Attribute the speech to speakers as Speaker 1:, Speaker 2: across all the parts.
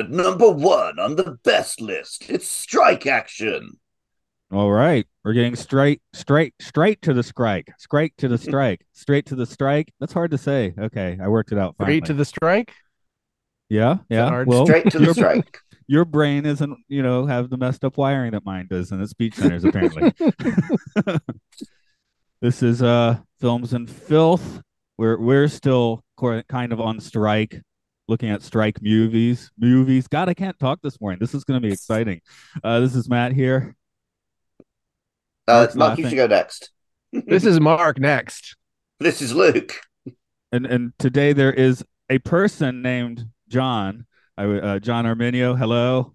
Speaker 1: At number one on the best list, it's Strike Action.
Speaker 2: All right, we're getting straight, straight, straight to the strike, Strike to the strike, straight to the strike. That's hard to say. Okay, I worked it out. Finally.
Speaker 3: Straight to the strike.
Speaker 2: yeah, yeah. Well,
Speaker 1: Straight to the strike.
Speaker 2: your brain isn't, you know, have the messed up wiring that mine does in the speech centers apparently. this is uh films and filth. We're we're still kind of on strike, looking at strike movies. Movies. God, I can't talk this morning. This is going to be exciting. Uh, this is Matt here.
Speaker 1: Uh,
Speaker 2: Mark's
Speaker 1: Mark, you should go next.
Speaker 3: This is Mark next.
Speaker 1: This is Luke.
Speaker 2: and and today there is a person named John. I w- uh, John Arminio. Hello.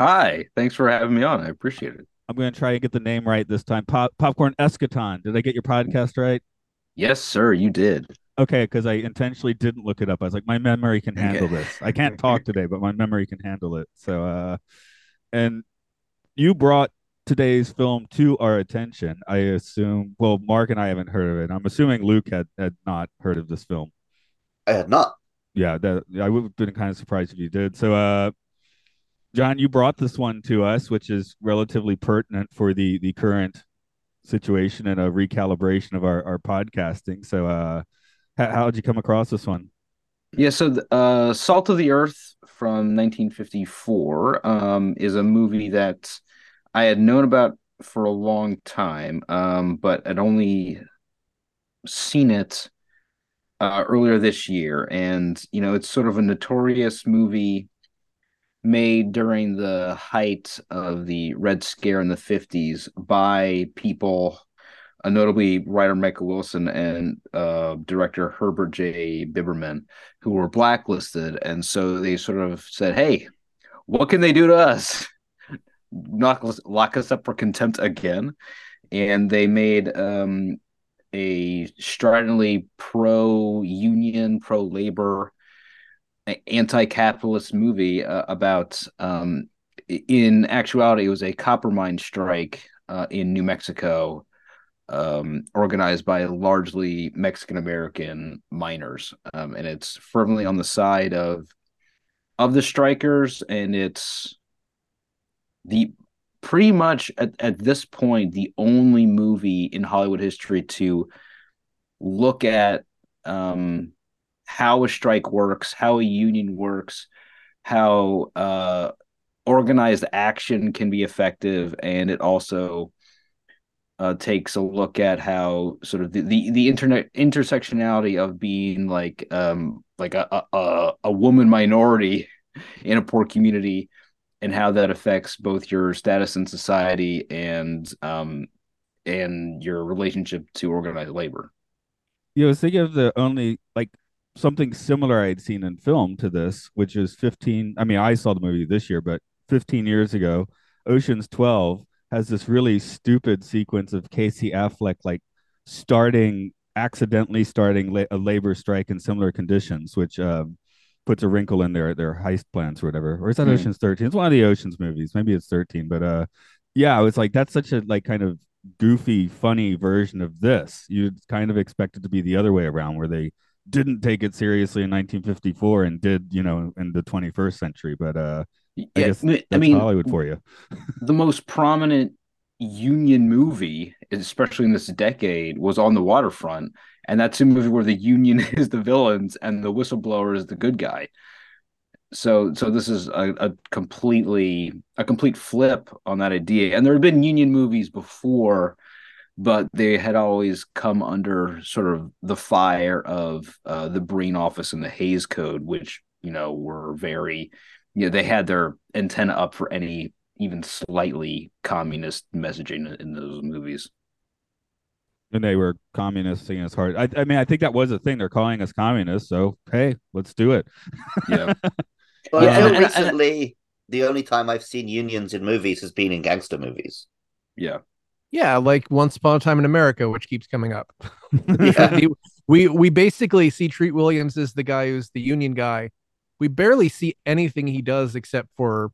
Speaker 4: Hi, thanks for having me on. I appreciate it.
Speaker 2: I'm going to try and get the name right this time. Pop, Popcorn Eschaton. Did I get your podcast right?
Speaker 4: Yes, sir, you did.
Speaker 2: Okay, because I intentionally didn't look it up. I was like, my memory can handle
Speaker 4: Okay.
Speaker 2: this. I can't talk today, but my memory can handle it. So, uh, and you brought today's film to our attention. I assume. Well, Mark and I haven't heard of it. I'm assuming Luke had had not heard of this film.
Speaker 1: I had not.
Speaker 2: yeah that i would have been kind of surprised if you did so uh john you brought this one to us which is relatively pertinent for the the current situation and a recalibration of our our podcasting so uh how, how did you come across this one
Speaker 4: Yeah, so uh, Salt of the Earth from 1954 um, is a movie that I had known about for a long time, um, but had only seen it uh, earlier this year. And, you know, it's sort of a notorious movie made during the height of the Red Scare in the 50s by people uh, notably writer Michael Wilson and uh, director Herbert J. Biberman, who were blacklisted. And so they sort of said, hey, what can they do to us? Knock lock us up for contempt again. And they made um, a stridently pro union, pro labor, anti capitalist movie uh, about, um, in actuality, it was a copper mine strike uh, in New Mexico um, organized by largely Mexican American miners, um, and it's firmly on the side of of the strikers, and it's the pretty much at, at this point the only movie in Hollywood history to look at um, how a strike works, how a union works, how uh, organized action can be effective, and it also uh, takes a look at how sort of the, the, the internet intersectionality of being like um like a, a a woman minority in a poor community and how that affects both your status in society and um and your relationship to organized labor.
Speaker 2: yeah i was thinking of the only like something similar i'd seen in film to this which is 15 i mean i saw the movie this year but 15 years ago oceans 12 has this really stupid sequence of Casey Affleck like starting accidentally starting la- a labor strike in similar conditions, which um, puts a wrinkle in their their heist plans or whatever. Or is that
Speaker 4: Hmm.
Speaker 2: Ocean's Thirteen? It's one of the Ocean's movies. Maybe it's thirteen, but uh, yeah, I was like, that's such a like kind of goofy, funny version of this. You'd kind of expect it to be the other way around, where they didn't take it seriously in 1954 and did, you know, in the 21st century. But uh,
Speaker 4: Yeah, I I mean,
Speaker 2: Hollywood for you.
Speaker 4: the most prominent union movie, especially in this decade, was on the waterfront. And that's a movie where the union is the villains and the whistleblower is the good guy. So so this is a, a completely a complete flip on that idea. And there have been union movies before, but they had always come under sort of the fire of uh, the Breen office and the Hays Code, which, you know, were very you know, they had their antenna up for any even slightly communist messaging in those movies.
Speaker 2: and they were communists as hard. I, I mean, I think that was a thing. They're calling us communists, so hey, let's do it.
Speaker 4: Yeah.
Speaker 1: Well,
Speaker 4: Yeah,
Speaker 1: until
Speaker 4: and- and-
Speaker 1: recently, the only time I've seen unions in movies has been in gangster movies.
Speaker 4: yeah.
Speaker 3: Yeah, like Once Upon a Time in America, which keeps coming up.
Speaker 1: Yeah.
Speaker 3: We we basically see Treat Williams as the guy who's the union guy. We barely see anything he does except for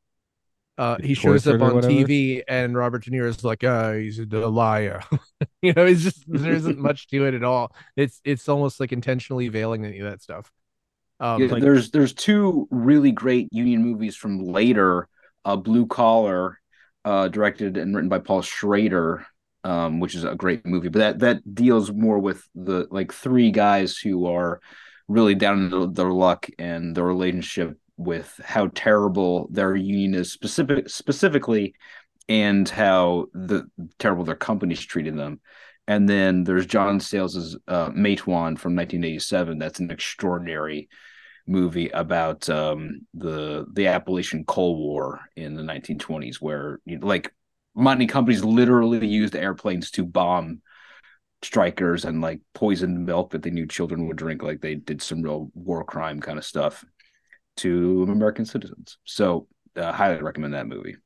Speaker 3: uh he shows up on? TV and Robert De Niro is like, uh, he's a liar. you know, it's just there isn't much to it at all. It's it's almost like intentionally veiling any of that stuff. Um
Speaker 4: Yeah,
Speaker 2: like-
Speaker 4: there's there's two really great union movies from later. Uh, Blue Collar, uh, directed and written by Paul Schrader, um, which is a great movie. But that that deals more with the like three guys who are really down in their luck and the relationship with how terrible their union is specific specifically, and how the terrible their company's treating them. And then there's John Sayles's uh, Matewan from 1987. That's an extraordinary movie about um, the the Appalachian Coal War in the 1920s, where you know, like mining companies literally used airplanes to bomb strikers and like poisoned milk that they knew children would drink. Like they did some real war crime kind of stuff to American citizens. So uh, highly recommend that movie.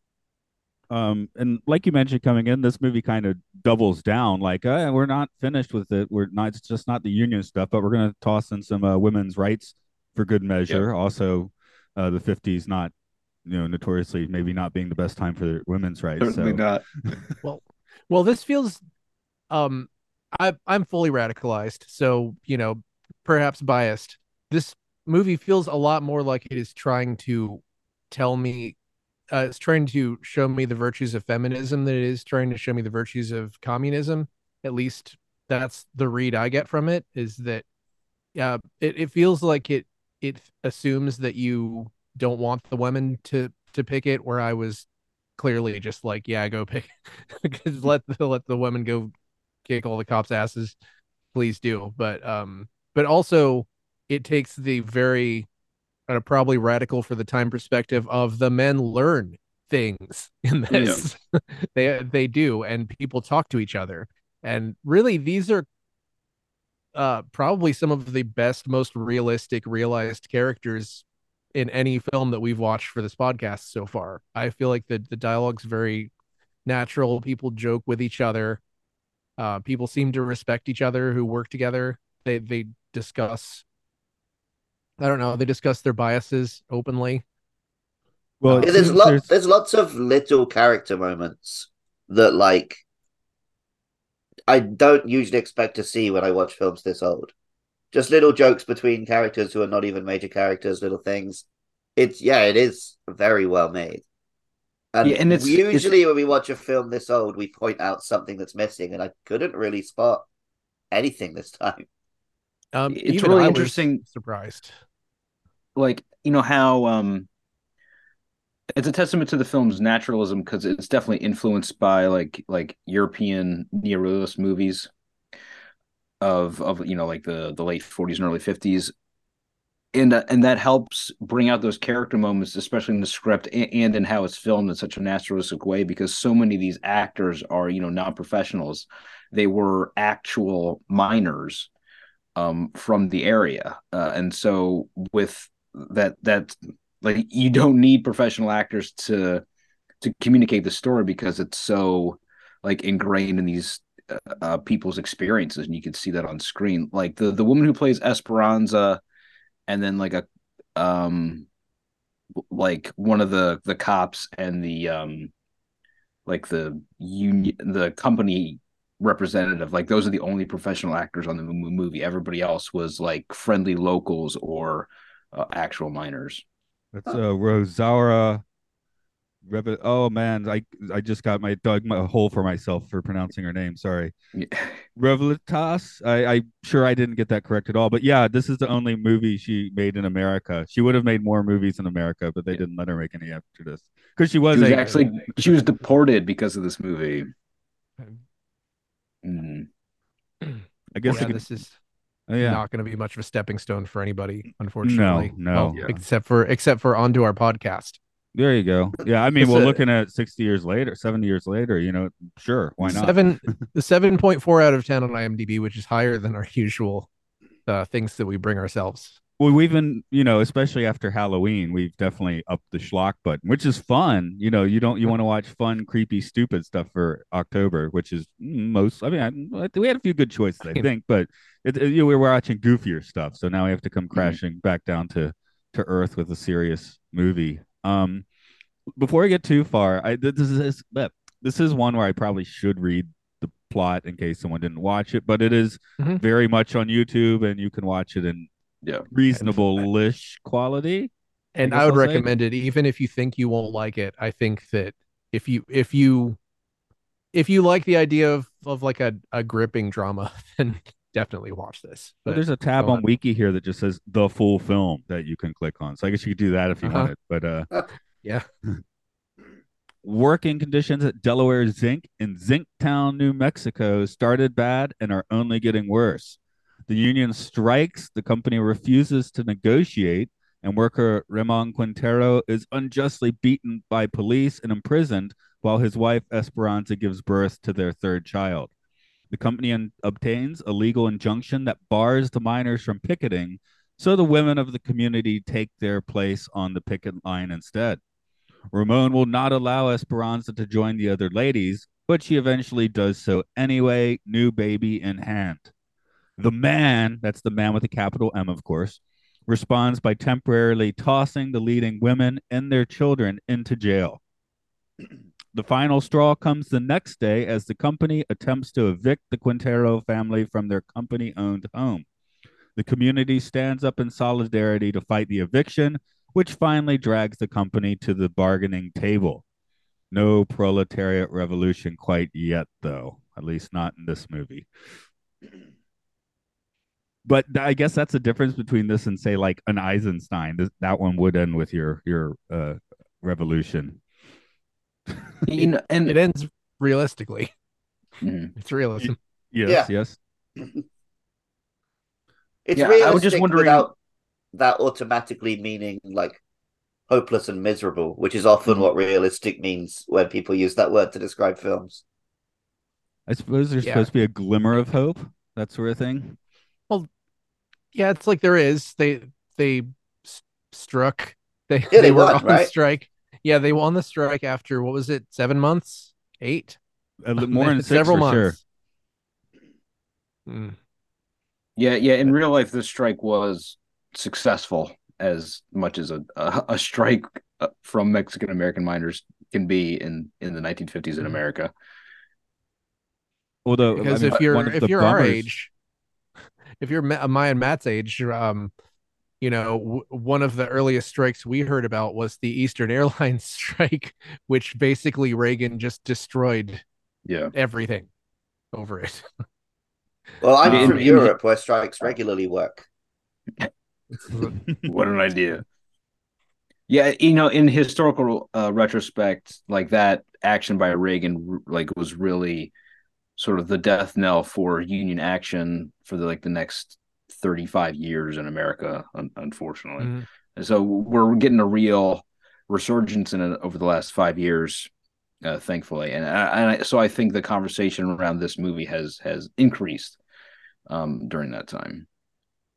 Speaker 2: Um, and like you mentioned coming in, this movie kind of doubles down. Like, uh, we're not finished with it. We're not. It's just not the union stuff, but we're gonna toss in some uh, women's rights for good measure. Also, uh, the '50s not, you know, notoriously maybe not being the best time for women's rights. so.
Speaker 4: not.
Speaker 3: well well this feels um i i'm fully radicalized so you know perhaps biased. This movie feels a lot more like it is trying to tell me uh, it's trying to show me the virtues of feminism than it is trying to show me the virtues of communism. At least that's the read i get from it is that yeah it, it feels like it it assumes that you don't want the women to to pick it where i was clearly just like yeah go pick let the let the women go kick all the cops asses please do but um but also it takes the very uh, probably radical for the time perspective of the men learn things in this they they do and people talk to each other and really these are uh probably some of the best most realistic realized characters in any film that we've watched for this podcast so far. I feel like the the dialogue's very natural. People joke with each other. Uh, people seem to respect each other who work together. They they discuss. I don't know. They discuss their biases openly.
Speaker 2: Well,
Speaker 1: Yeah, there's lot,
Speaker 2: there's-
Speaker 1: there's lots of little character moments that like I don't usually expect to see when I watch films this old. Just little jokes between characters who are not even major characters, little things. It's yeah, it is very well made. And,
Speaker 4: Yeah, and it's- it's-
Speaker 1: usually when we watch a film this old, we point out something that's missing, and I couldn't really spot anything this time.
Speaker 3: Um,
Speaker 4: It's
Speaker 3: even
Speaker 4: really
Speaker 3: I
Speaker 4: interesting-
Speaker 3: Surprised.
Speaker 4: like you know how um it's a testament to the film's naturalism because it's definitely influenced by like like European neorealist movies of of you know like the the late 40s and early 50s and uh, and that helps bring out those character moments especially in the script and, and in how it's filmed in such a naturalistic way because so many of these actors are you know non-professionals. They were actual miners um from the area uh, and so with that that like you don't need professional actors to to communicate the story because it's so like ingrained in these uh, uh, people's experiences and you can see that on screen. Like the the woman who plays Esperanza and then like a um like one of the the cops and the um like the union the company representative like those are the only professional actors on the movie everybody else was like friendly locals or uh, actual miners
Speaker 2: That's uh, Rosaura. Rebe- oh man, I I just got my dug my hole for myself for pronouncing her name. Sorry, Revelitas. I I'm sure I didn't get that correct at all. But yeah, this is the only movie she made in America. She would have made more movies in America, but they
Speaker 4: Yeah.
Speaker 2: didn't let her make any after this because she was,
Speaker 4: she was
Speaker 2: a,
Speaker 4: actually she was deported because of this movie Mhm.
Speaker 2: I guess
Speaker 3: yeah,
Speaker 2: could-
Speaker 3: this is
Speaker 2: oh, yeah.
Speaker 3: not going to be much of a stepping stone for anybody, unfortunately.
Speaker 2: no.
Speaker 3: Well,
Speaker 4: Yeah.
Speaker 3: except for except for onto our podcast.
Speaker 2: There you go. Yeah, I mean,
Speaker 3: It's
Speaker 2: well,
Speaker 3: a-
Speaker 2: looking at sixty years later, seventy years later, you know, sure, why not?
Speaker 3: Seven, the seven point four out of ten on IMDb, which is higher than our usual uh, things that we bring ourselves.
Speaker 2: Well, we've been, you know, especially after Halloween, we've definitely upped the schlock button, which is fun. You know, you don't you want to watch fun, creepy, stupid stuff for October, which is most. I mean, I, we had a few good choices, I think, but it, it- you know, we were watching goofier stuff, so now we have to come crashing back down to to earth with a serious movie. Um, before I get too far, I this is this is one where I probably should read the plot in case someone didn't watch it, but it is
Speaker 3: Mhm.
Speaker 2: very much on YouTube, and you can watch it in
Speaker 4: Yeah.
Speaker 2: reasonable-ish quality.
Speaker 3: And
Speaker 2: guess
Speaker 3: I would
Speaker 2: I'll say-
Speaker 3: recommend it, even if you think you won't like it. I think that if you if you if you like the idea of of like a, a gripping drama, then definitely watch this.
Speaker 2: But
Speaker 3: But
Speaker 2: there's a tab on
Speaker 3: on.
Speaker 2: Wiki here that just says the full film that you can click on. So I guess you could do that if you
Speaker 3: Uh-huh.
Speaker 2: wanted. But uh,
Speaker 3: Yeah.
Speaker 2: Working conditions at Delaware Zinc in Zinktown, New Mexico started bad and are only getting worse. The union strikes, the company refuses to negotiate, and worker Ramon Quintero is unjustly beaten by police and imprisoned while his wife Esperanza gives birth to their third child. The company un- obtains a legal injunction that bars the miners from picketing, so the women of the community take their place on the picket line instead. Ramon will not allow Esperanza to join the other ladies, but she eventually does so anyway, new baby in hand. The man, that's the man with a capital M, of course, responds by temporarily tossing the leading women and their children into jail. The final straw comes the next day as the company attempts to evict the Quintero family from their company owned home. The community stands up in solidarity to fight the eviction, which finally drags the company to the bargaining table. No proletariat revolution quite yet, though, at least not in this movie. But I guess that's the difference between this and say like an Eisenstein. Th- That one would end with your your uh, revolution.
Speaker 4: You know, and
Speaker 3: it ends realistically.
Speaker 4: Mhm.
Speaker 3: It's realism.
Speaker 2: Yes,
Speaker 1: Yeah.
Speaker 2: yes.
Speaker 1: It's
Speaker 4: Yeah, I was just wondering-
Speaker 1: without that automatically meaning like hopeless and miserable, which is often
Speaker 4: Mhm.
Speaker 1: what realistic means when people use that word to describe films.
Speaker 2: I suppose there's
Speaker 3: Yeah.
Speaker 2: supposed to be a glimmer of hope, that sort of thing.
Speaker 3: Well, yeah, it's like there is. They they s- struck. They
Speaker 1: Yeah, they
Speaker 3: were
Speaker 1: won,
Speaker 3: on
Speaker 1: right?
Speaker 3: strike. Yeah, they won the strike after what was it? Seven months? Eight?
Speaker 2: A li- more than six
Speaker 3: several
Speaker 2: for sure.
Speaker 3: months. Mm.
Speaker 4: yeah, yeah. In real life, this strike was successful as much as a a, a strike uh, from Mexican American miners can be in in the 1950s in
Speaker 3: Mhm.
Speaker 4: America.
Speaker 2: Although I
Speaker 3: because
Speaker 2: mean,
Speaker 3: if you're if you're our age if you're Ma- my and matt's age um you know w- one of the earliest strikes we heard about was the eastern airlines strike which basically reagan just destroyed
Speaker 4: Yeah,
Speaker 3: everything over it
Speaker 1: Well, I'm
Speaker 4: In-
Speaker 1: from
Speaker 4: in-
Speaker 1: Europe where strikes regularly work.
Speaker 4: what an idea. Yeah, you know, in historical uh, retrospect, like that action by Reagan, like was really sort of the death knell for union action for the like the next 35 years in America, un- unfortunately.
Speaker 3: Mhm.
Speaker 4: And so we're getting a real resurgence in it over the last five years, uh, thankfully. And, I, and I, so I think the conversation around this movie has has increased um, during that time.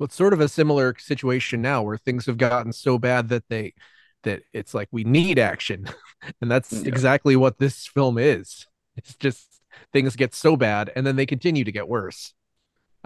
Speaker 3: Well, it's sort of a similar situation now where things have gotten so bad that they that it's like we need action. And that's
Speaker 4: Yeah.
Speaker 3: exactly what this film is. It's just things get so bad and then they continue to get worse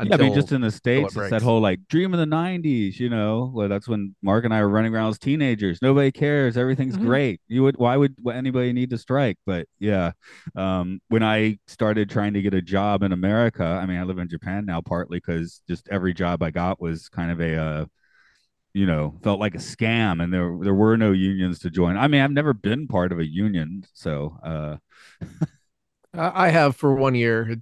Speaker 2: yeah, I mean, just in the states, it's that whole like dream of the '90s. You know, well, that's when Mark and I were running around as teenagers. Nobody cares. Everything's
Speaker 3: Mhm.
Speaker 2: great. You would, why would anybody need to strike? But yeah, um, when I started trying to get a job in America, I mean, I live in Japan now, partly because just every job I got was kind of a, uh, you know, felt like a scam, and there there were no unions to join. I mean, I've never been part of a union, so uh,
Speaker 3: I I have for one year.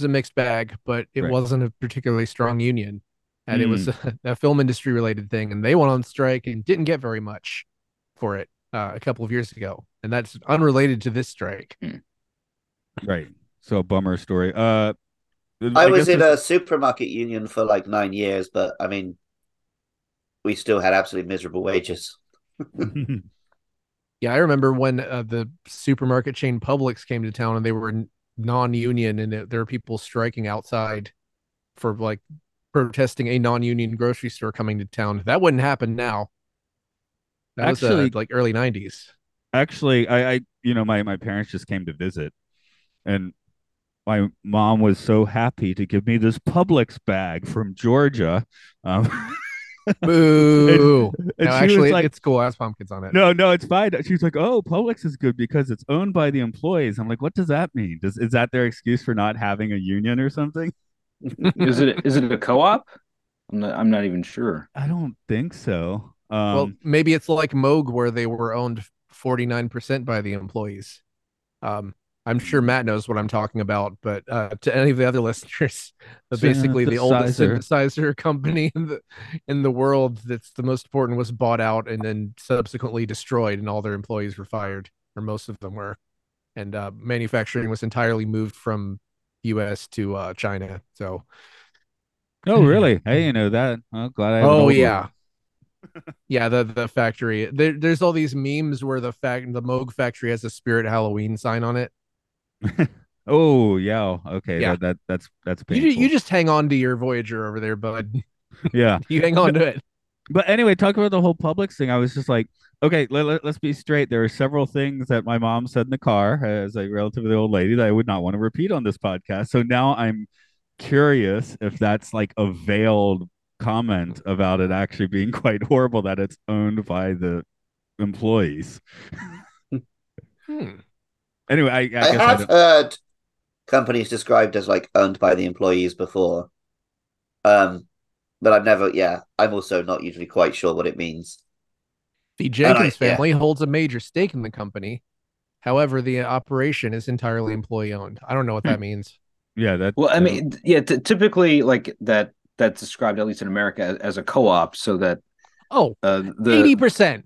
Speaker 3: It was a mixed bag, but it
Speaker 2: Right.
Speaker 3: wasn't a particularly strong union, and it was a, a film industry related thing. And they went on strike and didn't get very much for it uh, a couple of years ago, and that's unrelated to this strike.
Speaker 2: right. So bummer story. Uh,
Speaker 1: I, was in
Speaker 2: this-
Speaker 1: a supermarket union for like nine years, but I mean, we still had absolutely miserable wages.
Speaker 3: Yeah, I remember when uh, the supermarket chain Publix came to town and they were n- non-union and it, there are people striking outside for like protesting a non-union grocery store coming to town. That wouldn't happen now. That was uh,
Speaker 2: Actually-
Speaker 3: like early 90s.
Speaker 2: Actually, I, I you know my my parents just came to visit, and my mom was so happy to give me this Publix bag from Georgia. Um,
Speaker 3: Boo.
Speaker 2: and
Speaker 3: no, actually,
Speaker 2: like,
Speaker 3: it's cool. Ass pumpkins on it.
Speaker 2: No, no, it's fine. She's like, "Oh, Publix is good because it's owned by the employees." I'm like, "What does that mean? Does is that their excuse for not having a union or something?"
Speaker 4: Is it is it a co-op? I'm not I'm not even sure.
Speaker 2: I don't think so. Um,
Speaker 3: well, maybe it's like Moog where they were owned 49% by the employees. Um, I'm sure Matt knows what I'm talking about, but uh, to any of the other listeners, but basically the oldest
Speaker 2: Synthesizer.
Speaker 3: company in the in the world that's the most important was bought out and then subsequently destroyed, and all their employees were fired, or most of them were, and uh, manufacturing was entirely moved from U.S. to uh, China. So,
Speaker 2: oh, really? I didn't know that. Oh, glad I.
Speaker 3: oh
Speaker 2: one.
Speaker 3: yeah, yeah. The the factory. There, there's all these memes where the fact the Moog factory has a Spirit Halloween sign on it.
Speaker 2: Oh, yeah. Okay.
Speaker 3: Yeah.
Speaker 2: That, that that's that's
Speaker 3: You,
Speaker 2: painful.
Speaker 3: ju- you just hang on to your Voyager over there, bud.
Speaker 2: yeah.
Speaker 3: You hang on to it.
Speaker 2: But anyway, talk about the whole Publix thing. I was just like, okay, let, let, us be straight. There are several things that my mom said in the car as a relatively old lady that I would not want to repeat on this podcast. So now I'm curious if that's like a veiled comment about it actually being quite horrible that it's owned by the employees.
Speaker 3: Hmm.
Speaker 2: Anyway, I, I
Speaker 1: I
Speaker 2: guess I
Speaker 1: have
Speaker 2: don't-
Speaker 1: heard companies described as like owned by the employees before. Um, but I've never. Yeah, I'm also not usually quite sure what it means.
Speaker 3: The Jenkins
Speaker 1: yeah.
Speaker 3: family holds a major stake in the company. However, the operation is entirely employee owned. I don't know what that means.
Speaker 2: yeah, that.
Speaker 4: Well, I
Speaker 2: uh,
Speaker 4: mean, yeah, t- typically like that that's described at least in America as, as a co-op, so that
Speaker 3: Oh,
Speaker 4: uh, the
Speaker 3: 80%.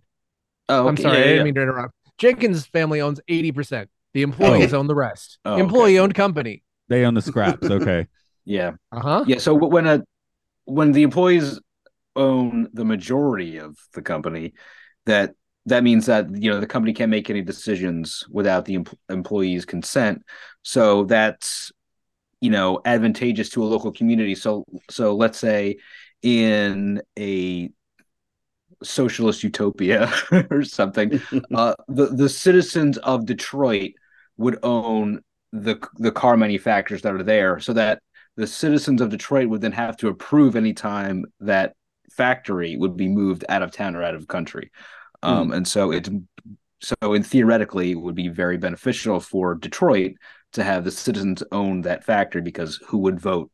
Speaker 4: oh,
Speaker 3: I'm sorry,
Speaker 4: yeah,
Speaker 3: I
Speaker 4: yeah,
Speaker 3: didn't mean to interrupt. Jenkins family owns 80%. The employees own the rest.
Speaker 4: Oh, okay.
Speaker 3: employee owned company.
Speaker 2: They own the scraps. Okay.
Speaker 4: yeah,
Speaker 3: Uh huh.
Speaker 4: yeah. So when a when the employees own the majority of the company, that that means that you know the company can't make any decisions without the em- employees' consent. So that's you know advantageous to a local community. So so let's say in a socialist utopia or something, uh, the the citizens of Detroit would own the the car manufacturers that are there, so that the citizens of Detroit would then have to approve any time that factory would be moved out of town or out of country. Um, and so it's so in theoretically it would be very beneficial for Detroit to have the citizens own that factory because who would vote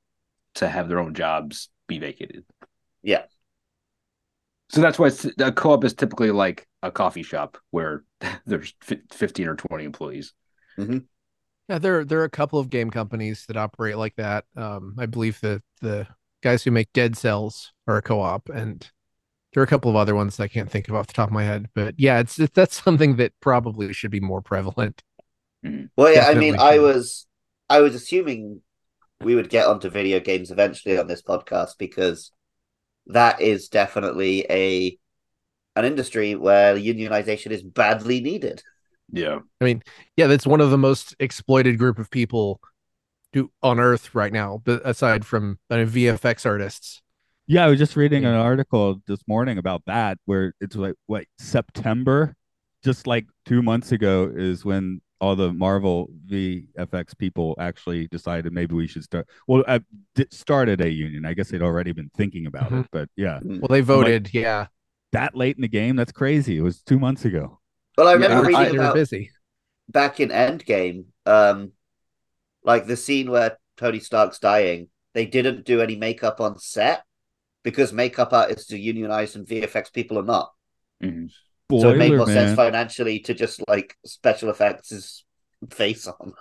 Speaker 4: to have their own jobs be vacated?
Speaker 1: Yeah.
Speaker 4: So that's why a co-op is typically like a coffee shop where there's 15 or 20 employees.
Speaker 3: Yeah, there there are a couple of game companies that operate like that. Um, I believe that the guys who make Dead Cells are a co-op, and there are a couple of other ones I can't think of off the top of my head. But yeah, it's it, that's something that probably should be more prevalent.
Speaker 1: Well, yeah, I mean,
Speaker 3: Definitely
Speaker 1: I was, I was assuming we would get onto video games eventually on this podcast because that is definitely a an industry where unionization is badly needed.
Speaker 4: Yeah.
Speaker 3: I mean, yeah, that's one of the most exploited group of people do on Earth right now. But aside from I mean, VFX artists,
Speaker 2: Yeah, I was just reading an article this morning about that where it's like what September, just like two months ago, is when all the Marvel VFX people actually decided maybe we should start. Well, I di- started a union. I guess they'd already been thinking about
Speaker 3: Mhm.
Speaker 2: it, but yeah,
Speaker 3: well, they voted. yeah,
Speaker 2: that late in the game, that's crazy. It was two months ago.
Speaker 1: Well, I remember
Speaker 4: I-
Speaker 1: reading
Speaker 3: they
Speaker 1: about
Speaker 3: busy.
Speaker 1: back in Endgame, um, like the scene where Tony Stark's dying. They didn't do any makeup on set because makeup artists are unionized and VFX people are not.
Speaker 4: Mhm.
Speaker 1: so it made
Speaker 2: Boiler
Speaker 1: more sense financially to just like special effects his face on.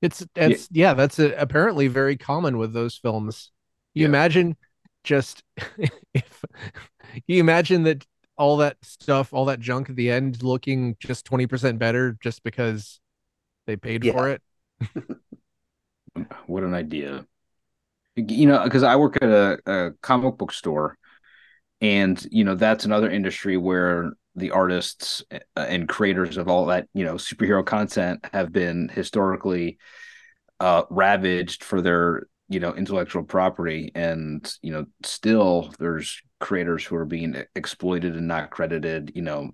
Speaker 3: It's it's yeah, that's a, apparently very common with those films. You
Speaker 4: Yeah.
Speaker 3: imagine just if you imagine that all that stuff, all that junk at the end looking just 20% better just because they paid
Speaker 1: Yeah.
Speaker 3: for it.
Speaker 4: What an idea. You know, because I work at a, a comic book store, and you know that's another industry where the artists uh, and creators of all that you know superhero content have been historically uh, ravaged for their you know intellectual property and you know still there's creators who are being exploited and not credited you know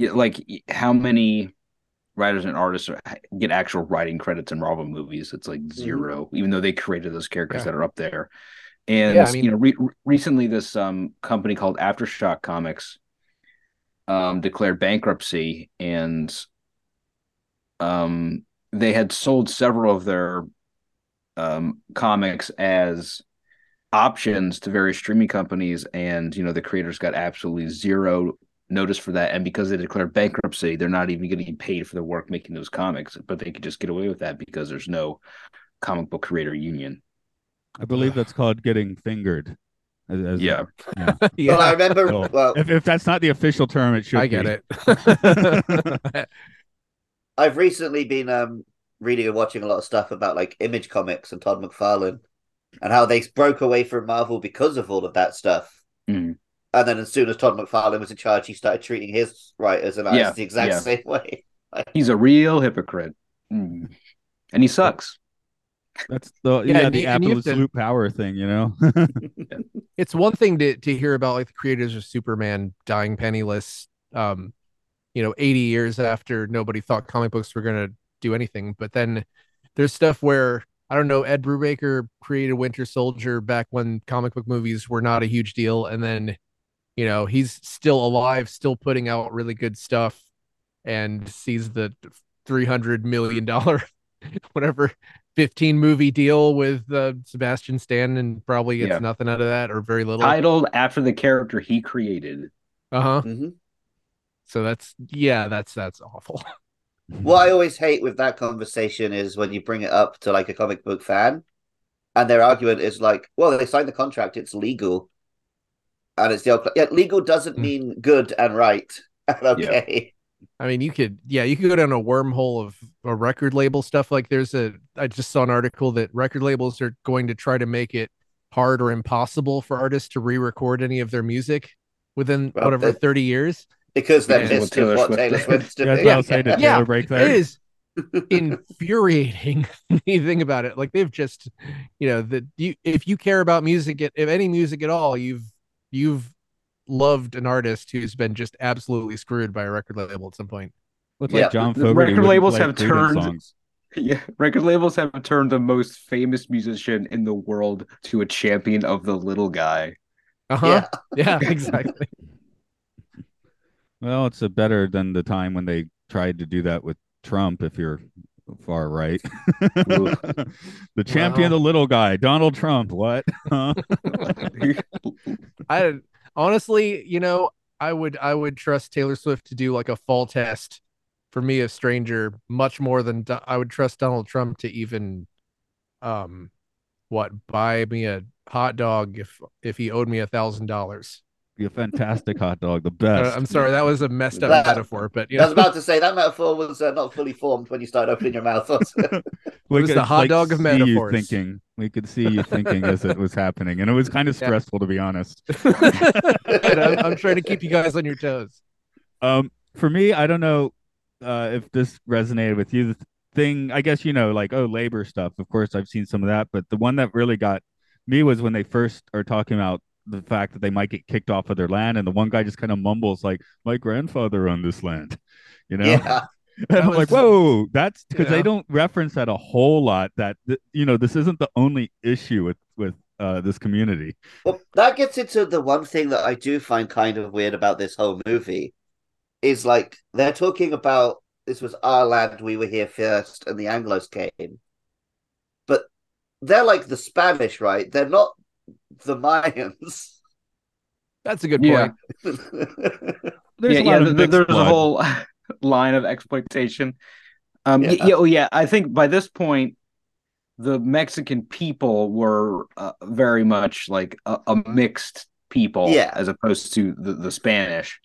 Speaker 4: like how many writers and artists are, get actual writing credits in Marvel movies it's like
Speaker 1: Mm-hmm.
Speaker 4: 0 even though they created those characters
Speaker 3: Yeah.
Speaker 4: that are up there and
Speaker 3: Yeah, I mean-
Speaker 4: you know re- recently this um company called aftershock comics um declared bankruptcy and um they had sold several of their um comics as options to various streaming companies and you know the creators got absolutely zero notice for that and because they declared bankruptcy they're not even getting paid for the work making those comics but they could just get away with that because there's no comic book creator union
Speaker 2: I believe that's called getting fingered. As, as
Speaker 4: Yeah.
Speaker 2: yeah.
Speaker 3: yeah,
Speaker 1: Well, I remember.
Speaker 2: So,
Speaker 1: well,
Speaker 2: if, if that's not the official term, it should.
Speaker 3: I get
Speaker 2: be.
Speaker 3: it.
Speaker 1: I've recently been um reading and watching a lot of stuff about like Image Comics and Todd McFarlane and how they broke away from Marvel because of all of that stuff.
Speaker 4: Mhm.
Speaker 1: And then as soon as Todd McFarlane was in charge, he started treating his writers and artists
Speaker 4: Yeah,
Speaker 1: the exact
Speaker 4: yeah.
Speaker 1: same way.
Speaker 4: he's a real hypocrite Mm. and he sucks
Speaker 2: That's the
Speaker 3: Yeah,
Speaker 2: yeah, the
Speaker 3: you- and you have to-
Speaker 2: absolute power thing, you know.
Speaker 3: it's one thing to to hear about like the creators of Superman dying penniless, um, you know, 80 years after nobody thought comic books were gonna do anything. But then there's stuff where I don't know, Ed Brubaker created Winter Soldier back when comic book movies were not a huge deal, and then you know he's still alive, still putting out really good stuff, and sees the 300 million dollar whatever 15 movie deal with uh, Sebastian Stan and probably gets
Speaker 4: Yeah.
Speaker 3: nothing out of that or very little.
Speaker 4: titled after the character he created
Speaker 3: Uh-huh.
Speaker 1: hmm
Speaker 3: So that's yeah, that's that's awful.
Speaker 1: What I always hate with that conversation is when you bring it up to like a comic book fan, and their argument is like, "Well, they signed the contract; it's legal." And it's the old, yeah, legal doesn't
Speaker 3: Mm.
Speaker 1: mean good and right. And okay,
Speaker 3: I mean, you could yeah, you could go down a wormhole of a record label stuff. Like there's a I just saw an article that record labels are going to try to make it hard or impossible for artists to re-record any of their music within
Speaker 1: Well,
Speaker 3: whatever
Speaker 1: that-
Speaker 3: 30 years.
Speaker 1: Because they're
Speaker 3: Yeah.
Speaker 1: pissed
Speaker 4: Taylor
Speaker 1: what
Speaker 4: Swift
Speaker 1: Taylor
Speaker 4: did.
Speaker 1: Swift's
Speaker 2: Yeah,
Speaker 1: doing.
Speaker 2: that's what I was
Speaker 3: Yeah,
Speaker 2: Taylor break that?
Speaker 3: It is infuriating when you think about it. Like they've just, you know, that you if you care about music, if any music at all, you've you've loved an artist who's been just absolutely screwed by a record label at some point.
Speaker 2: Looks
Speaker 1: Yeah,
Speaker 2: like John
Speaker 4: the
Speaker 2: Fogerty
Speaker 4: record labels have
Speaker 2: Creedence
Speaker 4: turned-
Speaker 2: songs.
Speaker 4: Yeah, record labels have turned the most famous musician in the world to a champion of the little guy.
Speaker 3: Uh-huh.
Speaker 1: Yeah.
Speaker 3: Yeah, exactly.
Speaker 2: Well, it's a better than the time when they tried to do that with Trump. If you're far right, the champion,
Speaker 3: Wow.
Speaker 2: the little guy, Donald Trump. What? Huh?
Speaker 3: I honestly, you know, I would I would trust Taylor Swift to do like a fall test for me, a stranger, much more than Do- I would trust Donald Trump to even, um, what buy me a hot dog if if he owed me a thousand dollars.
Speaker 2: Be a fantastic hot dog, the
Speaker 3: Uh,
Speaker 2: best.
Speaker 3: I'm sorry, that was a messed up
Speaker 1: That-
Speaker 3: metaphor, but you
Speaker 1: I was about to say that metaphor was uh, not fully formed when you started opening your mouth. it?
Speaker 2: we
Speaker 3: was
Speaker 2: could,
Speaker 3: the hot dog of
Speaker 2: see you
Speaker 3: metaphors.
Speaker 2: thinking. We could see you thinking as it was happening, and it was kind of
Speaker 3: Yeah.
Speaker 2: stressful to be honest.
Speaker 3: I'm, I'm trying to keep you guys on your toes.
Speaker 2: Um, for me, I don't know uh, if this resonated with you. The thing, I guess, you know, like oh, labor stuff. Of course, I've seen some of that, but the one that really got me was when they first are talking about the fact that they might get kicked off of their land, and the one guy just kind of mumbles like, "My grandfather owned this land," you know.
Speaker 1: yeah,
Speaker 2: And I'm
Speaker 3: was-
Speaker 2: like, whoa, that's because
Speaker 3: Yeah.
Speaker 2: they don't reference that a whole lot. That th- you know, this isn't the only issue with with uh, this community.
Speaker 1: well, that gets into the one thing that I do find kind of weird about this whole movie is like they're talking about this was our land, we were here first, and the Anglos came, but they're like the Spanish, right? They're not the Mayans.
Speaker 3: That's a good
Speaker 4: Yeah.
Speaker 3: point.
Speaker 2: There's
Speaker 4: yeah,
Speaker 2: a
Speaker 4: yeah.
Speaker 2: lot of
Speaker 4: th-
Speaker 2: mixed
Speaker 4: there's
Speaker 2: blood.
Speaker 4: a whole line of exploitation. Um,
Speaker 1: Yeah.
Speaker 4: yeah, oh yeah. I think by this point, the Mexican people were uh, very much like a, a mixed people,
Speaker 1: Yeah.
Speaker 4: as opposed to the, the Spanish.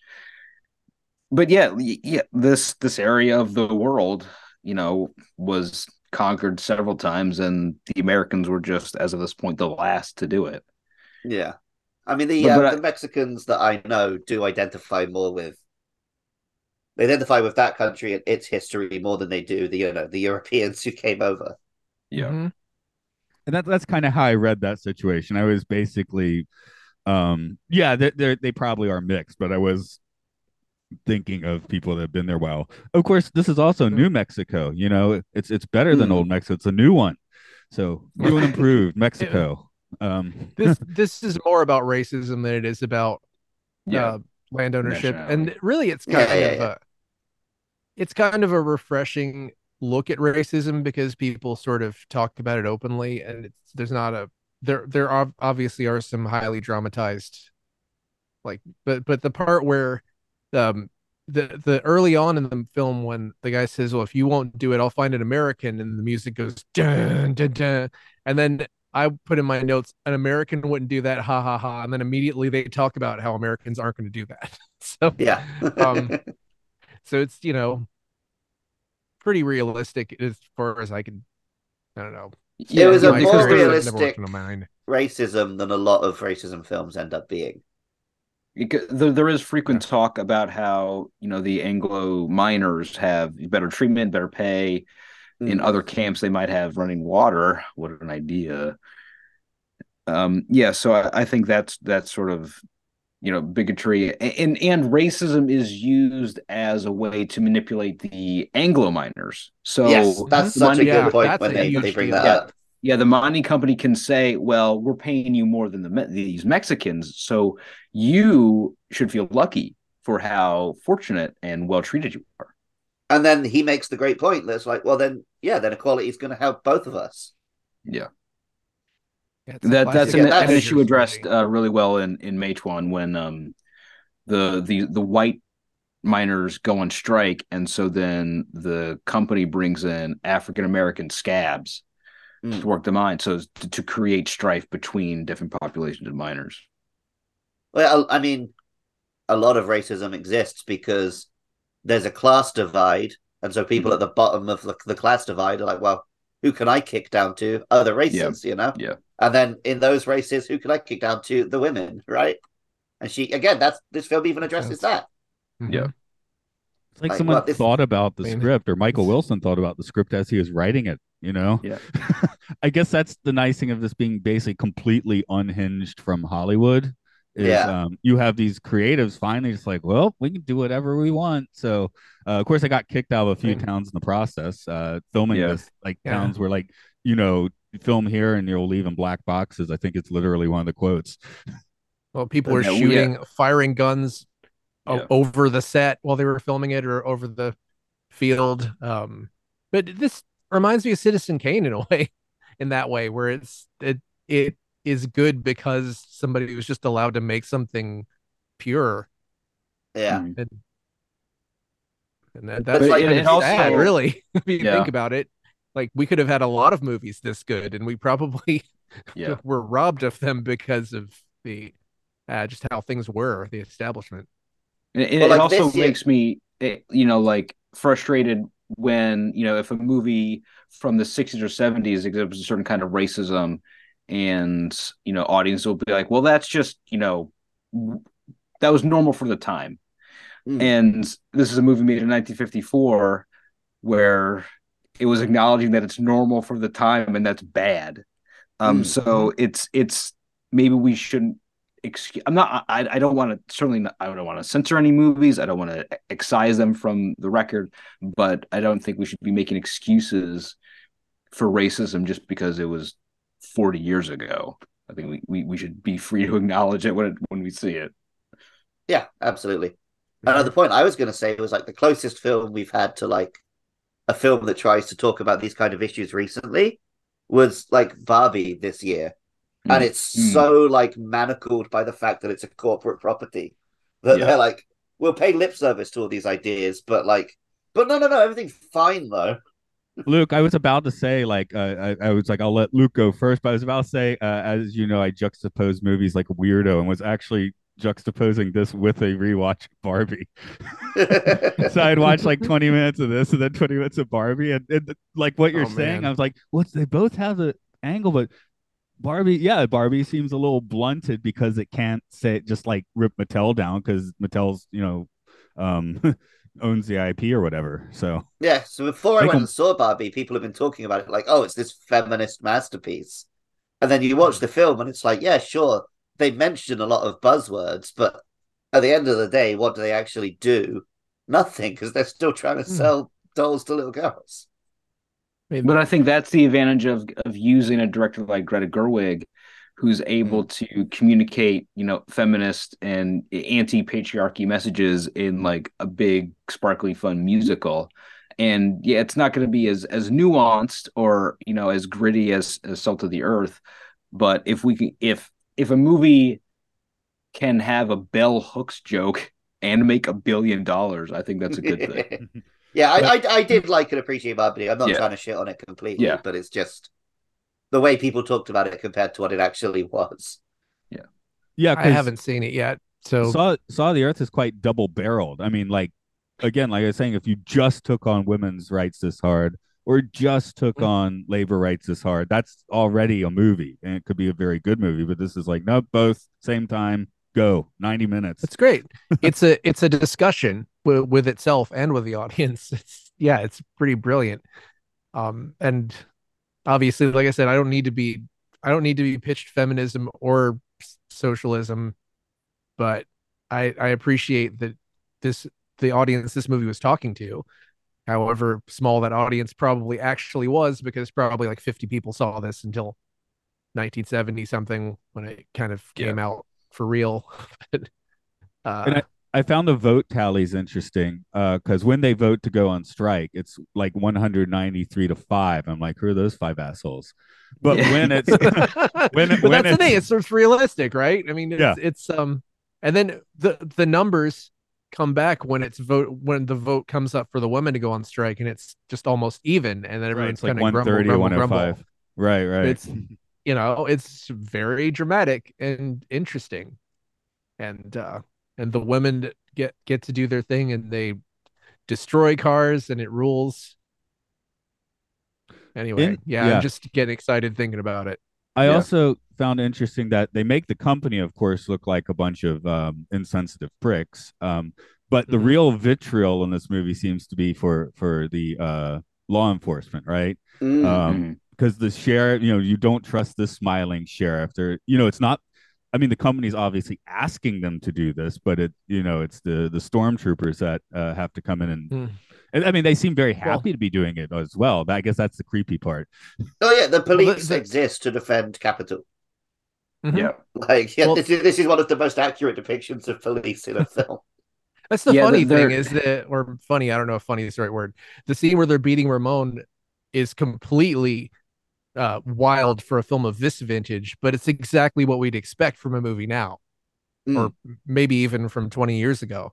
Speaker 4: But yeah, yeah. This this area of the world, you know, was conquered several times, and the Americans were just, as of this point, the last to do it.
Speaker 1: Yeah. I mean, the
Speaker 4: But-
Speaker 1: uh,
Speaker 4: but I-
Speaker 1: the Mexicans that I know do identify more with they identify with that country and its history more than they do the you know the Europeans who came over.
Speaker 4: Yeah.
Speaker 3: Mhm.
Speaker 2: and that that's kind of how I read that situation. I was basically, um, yeah, they they they probably are mixed, but I was thinking of people that have been there a while. Of course, this is also New Mexico. You know, it's it's better than
Speaker 1: Hmm.
Speaker 2: old Mexico. It's a new one, so new and improved Mexico. Um,
Speaker 3: This this is more about racism than it is about
Speaker 4: Yeah.
Speaker 3: uh, land ownership, and really, it's kind
Speaker 1: yeah,
Speaker 3: of
Speaker 1: yeah.
Speaker 3: a it's kind of a refreshing look at racism because people sort of talk about it openly, and it's there's not a there there are obviously are some highly dramatized like but but the part where um the the early on in the film when the guy says well if you won't do it i'll find an american and the music goes dun, dun, dun. and then i put in my notes an american wouldn't do that ha ha ha and then immediately they talk about how americans aren't going to do that so
Speaker 1: Yeah.
Speaker 3: Um, so it's you know pretty realistic as far as i can i don't know
Speaker 1: It was a
Speaker 3: My
Speaker 1: more
Speaker 3: sister's, never
Speaker 1: realistic-
Speaker 3: worked in a mine.
Speaker 1: racism than a lot of racism films end up being.
Speaker 4: Because there, there is frequent talk about how you know the Anglo miners have better treatment, better pay. In
Speaker 1: Mm.
Speaker 4: other camps, they might have running water. What an idea! Um, yeah, so I, I think that's that's sort of you know bigotry and and racism is used as a way to manipulate the Anglo miners. So
Speaker 1: yes, that's such
Speaker 4: money-
Speaker 1: a
Speaker 3: Yeah,
Speaker 1: good point when they, they bring that
Speaker 4: Yeah.
Speaker 1: up.
Speaker 4: yeah, the mining company can say, "Well, we're paying you more than the these Mexicans, so you should feel lucky for how fortunate and well treated you are."
Speaker 1: And then he makes the great point that's like, well, then, yeah, then equality is going to help both of us.
Speaker 4: Yeah,
Speaker 3: Yeah,
Speaker 4: that that's an,
Speaker 1: Yeah,
Speaker 4: an
Speaker 1: that's-
Speaker 4: issue addressed uh, really well in in Matewan when um the the the white miners go on strike, and so then the company brings in African American scabs
Speaker 1: Mm.
Speaker 4: to work the mine, so as to, to create strife between different populations of miners.
Speaker 1: Well, I mean, a lot of racism exists because there's a class divide, and so people at the bottom of the, the class divide are like, well, who can I kick down to? Other races, you know?
Speaker 4: Yeah.
Speaker 1: And then in those races, who can I kick down to? The women, right? And she again, that's this film even addresses that.
Speaker 3: Mhm.
Speaker 4: Yeah.
Speaker 2: It's like
Speaker 1: Like,
Speaker 2: someone
Speaker 1: well, this-
Speaker 2: thought about the
Speaker 3: I mean,
Speaker 2: script, or Michael Wilson thought about the script as he was writing it. You know,
Speaker 4: Yeah.
Speaker 2: I guess that's the nice thing of this being basically completely unhinged from Hollywood. Is,
Speaker 1: Yeah.
Speaker 2: um, you have these creatives finally just like, well, we can do whatever we want. So, uh, of course, I got kicked out of a few
Speaker 3: Right.
Speaker 2: towns in the process. Uh, filming
Speaker 4: Yeah.
Speaker 2: this, like
Speaker 3: Yeah.
Speaker 2: towns where, like, you know, film here and you'll leave in black boxes. I think it's literally one of the quotes.
Speaker 3: Well, people were
Speaker 4: Yeah,
Speaker 3: shooting, firing guns o-
Speaker 4: Yeah.
Speaker 3: over the set while they were filming it, or over the field. Um, but this reminds me of Citizen Kane in a way, in that way, where it's it it is good because somebody was just allowed to make something pure,
Speaker 1: Yeah.
Speaker 4: Mm.
Speaker 3: and and that, that's
Speaker 1: it-
Speaker 3: kind
Speaker 1: it also-
Speaker 3: sad, really. if you
Speaker 4: Yeah.
Speaker 3: think about it, like we could have had a lot of movies this good, and we probably
Speaker 4: Yeah.
Speaker 3: were robbed of them because of the uh, just how things were, the establishment.
Speaker 4: And it,
Speaker 1: Well,
Speaker 4: it
Speaker 1: like
Speaker 4: also
Speaker 1: this year-
Speaker 4: makes me, eh, you know, like frustrated when you know if a movie from the 60s or 70s exhibits a certain kind of racism, and you know, audience will be like, "Well, that's just you know, that was normal for the time."
Speaker 1: Mm.
Speaker 4: And this is a movie made in 1954 where it was acknowledging that it's normal for the time and that's bad. Um,
Speaker 1: Mm.
Speaker 4: so it's it's maybe we shouldn't excuse. I'm not. I I don't want to certainly. Not, I don't want to censor any movies. I don't want to excise them from the record. But I don't think we should be making excuses for racism just because it was 40 years ago. I think we, we, we should be free to acknowledge it when it, when we see it.
Speaker 1: Yeah, absolutely. Another point I was going to say was like the closest film we've had to like a film that tries to talk about these kind of issues recently was like Barbie this year. And
Speaker 4: Mm.
Speaker 1: it's
Speaker 4: Mm.
Speaker 1: so like manacled by the fact that it's a corporate property that
Speaker 4: Yeah.
Speaker 1: they're like, we'll pay lip service to all these ideas, but like, but no, no, no, everything's fine though.
Speaker 2: Luke, I was about to say, like, uh, I, I was like, I'll let Luke go first, but I was about to say, uh, as you know, I juxtapose movies like Weirdo and was actually juxtaposing this with a rewatch of Barbie. so I'd watch like 20 minutes of this and then 20 minutes of Barbie. And, and like what you're
Speaker 3: Oh,
Speaker 2: saying,
Speaker 3: man.
Speaker 2: I was like, what's they both have the angle, but Barbie, yeah, Barbie seems a little blunted because it can't say just like rip Mattel down because Mattel's, you know, um, owns the IP or whatever. So
Speaker 1: Yeah, so before I
Speaker 2: Like
Speaker 1: went
Speaker 2: a-
Speaker 1: and saw Barbie, people have been talking about it like, oh, it's this feminist masterpiece. And then you watch the film and it's like, yeah, sure, they mention a lot of buzzwords, but at the end of the day, what do they actually do? Nothing, because they're still trying to
Speaker 3: Hmm.
Speaker 1: sell dolls to little girls.
Speaker 4: But I think that's the advantage of of using a director like Greta Gerwig, who's able mm-hmm. to communicate, you know, feminist and anti-patriarchy messages in like a big, sparkly, fun musical. And yeah, it's not going to be as as nuanced or you know as gritty as, as Salt of the Earth. But if we can, if if a movie can have a bell hooks joke and make a billion dollars, I think that's a good thing.
Speaker 1: yeah, I, I I did like and appreciate Barbie. I'm not
Speaker 4: Yeah.
Speaker 1: trying to shit on it completely,
Speaker 4: Yeah.
Speaker 1: but it's just the way people talked about it compared to what it actually was.
Speaker 2: yeah,
Speaker 3: yeah.
Speaker 2: I
Speaker 3: haven't seen it yet. So
Speaker 2: Saw Saw the Earth is quite double barreled. I mean, like again, like I was saying, if you just took on women's rights this hard or just took
Speaker 3: Mm.
Speaker 2: on labor rights this hard, that's already a movie, and it could be a very good movie. But this is like, no, both same time, go ninety minutes.
Speaker 3: It's great. it's a it's a discussion with, with itself and with the audience. It's yeah, it's pretty brilliant. Um, and obviously, like I said, I don't need to be I don't need to be pitched feminism or socialism, but I I appreciate that this the audience this movie was talking to, however small that audience probably actually was, because probably like 50 people saw this until 1970 something when it kind of came out for real. but, uh,
Speaker 2: And I found the vote tallies interesting because when they vote to go on strike, it's like 193 to five. I'm like, who are those five assholes? But
Speaker 4: Yeah.
Speaker 2: when it's when
Speaker 3: but
Speaker 2: when
Speaker 3: that's the thing.
Speaker 2: it's-
Speaker 3: It's sort of realistic, right? I mean, it's,
Speaker 2: Yeah.
Speaker 3: it's um, and then the the numbers come back when it's vote when the vote comes up for the women to go on strike, and it's just almost even, and then everyone's
Speaker 2: it's like
Speaker 3: kind of grumble,
Speaker 2: 130 or
Speaker 3: grumble, grumble.
Speaker 2: 105. Right, right.
Speaker 3: It's you know, it's very dramatic and interesting, and uh, and the women get get to do their thing, and they destroy cars, and it rules. Anyway,
Speaker 2: In-
Speaker 3: yeah,
Speaker 2: yeah.
Speaker 3: I'm just getting excited thinking about it.
Speaker 2: I
Speaker 4: Yeah.
Speaker 2: also found interesting that they make the company, of course, look like a bunch of um, insensitive pricks. Um, but the
Speaker 3: Mhm.
Speaker 2: real vitriol in this movie seems to be for for the uh, law enforcement, right?
Speaker 1: Mm.
Speaker 2: Um, because the sheriff, you know, you don't trust the smiling sheriff. They're, you know, it's not. I mean, the company's obviously asking them to do this, but it, you know, it's the the stormtroopers that uh, have to come in and,
Speaker 3: Hmm.
Speaker 2: and. I mean, they seem very
Speaker 3: Well-
Speaker 2: happy to be doing it as well. But I guess that's the creepy part.
Speaker 1: Oh yeah, the police
Speaker 3: the-
Speaker 1: exist to defend capital.
Speaker 3: Mhm.
Speaker 4: Yeah.
Speaker 1: Like, yeah,
Speaker 3: Well-
Speaker 1: this is this is one of the most accurate depictions of police in a film.
Speaker 3: That's the
Speaker 4: Yeah,
Speaker 3: funny
Speaker 4: they're-
Speaker 3: thing is that, or funny, I don't know if funny is the right word. The scene where they're beating Ramon is completely uh, wild for a film of this vintage, but it's exactly what we'd expect from a movie now,
Speaker 1: Mm.
Speaker 3: or maybe even from 20 years ago.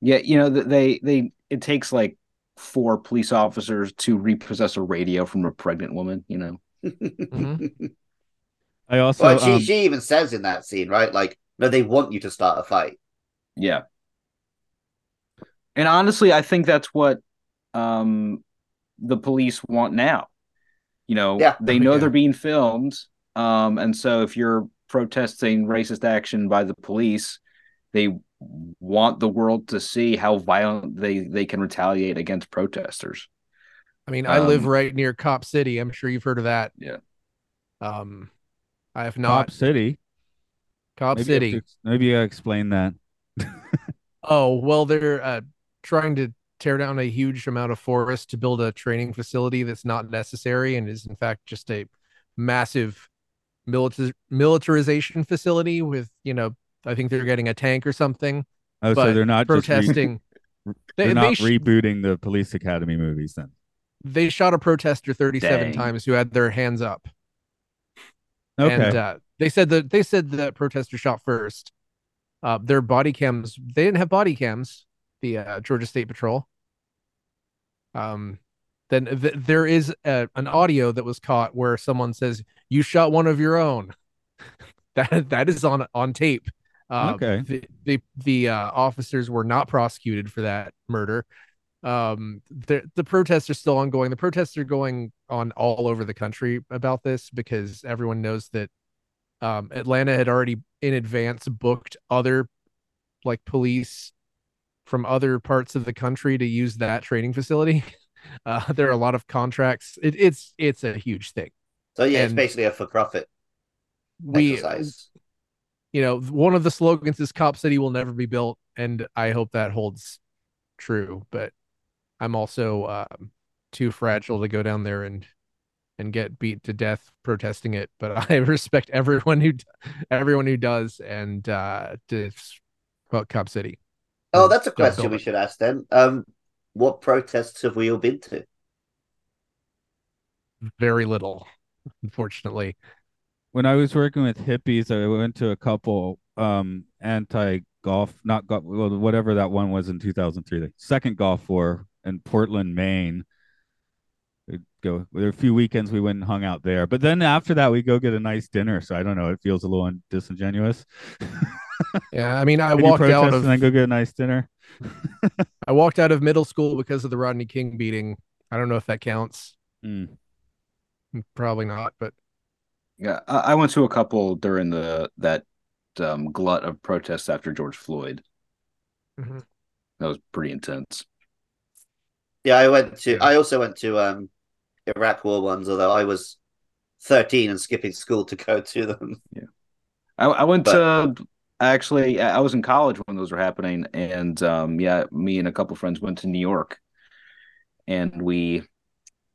Speaker 4: Yeah, you know, they they it takes like four police officers to repossess a radio from a pregnant woman, you know.
Speaker 3: Mhm.
Speaker 2: I also,
Speaker 1: well, she
Speaker 2: um,
Speaker 1: she even says in that scene, right? Like, no, they want you to start a fight.
Speaker 4: Yeah. And honestly, I think that's what um the police want now. You know,
Speaker 1: Yeah.
Speaker 4: they know
Speaker 3: Yeah.
Speaker 4: they're being filmed. Um, and so if you're protesting racist action by the police, they want the world to see how violent they they can retaliate against protesters.
Speaker 3: I mean, I live
Speaker 4: Um,
Speaker 3: right near Cop City. I'm sure you've heard of that.
Speaker 4: Yeah.
Speaker 3: Um, I have not. Cop.
Speaker 2: City.
Speaker 3: Cop
Speaker 2: Maybe you have
Speaker 3: City.
Speaker 2: to- maybe you explain that.
Speaker 3: Oh, well, they're uh, trying to tear down a huge amount of forest to build a training facility that's not necessary and is, in fact, just a massive milita- militarization facility with, you know, I think they're getting a tank or something.
Speaker 2: Oh, so they're not just re-
Speaker 3: protesting.
Speaker 2: they're
Speaker 3: they,
Speaker 2: not
Speaker 3: they, sh-
Speaker 2: rebooting the Police Academy movies then.
Speaker 3: they shot a protester 37
Speaker 4: Dang.
Speaker 3: times who had their hands up.
Speaker 2: Okay.
Speaker 3: And uh, they said that they said the protester shot first. Uh, their body cams, they didn't have body cams. The uh, Georgia State Patrol. Um, then th- there is a, an audio that was caught where someone says, "You shot one of your own." that that is on on tape. Uh,
Speaker 2: Okay.
Speaker 3: The the, the uh, officers were not prosecuted for that murder. Um, the the protests are still ongoing. The protests are going on all over the country about this because everyone knows that um, Atlanta had already in advance booked other like police from other parts of the country to use that training facility. Uh, there are a lot of contracts. It, it's it's a huge thing.
Speaker 1: So yeah, it's basically a for profit
Speaker 3: We
Speaker 1: exercise.
Speaker 3: you know, one of the slogans is Cop City will never be built, and I hope that holds true. But I'm also um, too fragile to go down there and and get beat to death protesting it. But I respect everyone who everyone who does, and uh, to Cop City.
Speaker 1: Oh, that's a question
Speaker 3: build
Speaker 1: we should ask then. Um, what protests have we all been to?
Speaker 3: Very little, unfortunately.
Speaker 2: when I was working with hippies, I went to a couple um anti golf, not golf, well, whatever that one was in 2003, the second Gulf War in Portland, Maine. We'd go there were a few weekends we went and hung out there, but then after that we go get a nice dinner. So I don't know, it feels a little un- disingenuous.
Speaker 3: Yeah, I mean, I
Speaker 2: When
Speaker 3: walked out of
Speaker 2: and then go get a nice dinner.
Speaker 3: I walked out of middle school because of the Rodney King beating. I don't know if that counts.
Speaker 2: Mm.
Speaker 3: Probably not, but
Speaker 4: Yeah, I, I went to a couple during the that um, glut of protests after George Floyd.
Speaker 3: Mhm.
Speaker 4: That was pretty intense.
Speaker 1: Yeah, I went to. I also went to um, Iraq War ones, although I was thirteen and skipping school to go to them.
Speaker 4: Yeah, I, I went
Speaker 1: But-
Speaker 4: to actually I I was in college when those were happening, and um, yeah, me and a couple friends went to New York, and we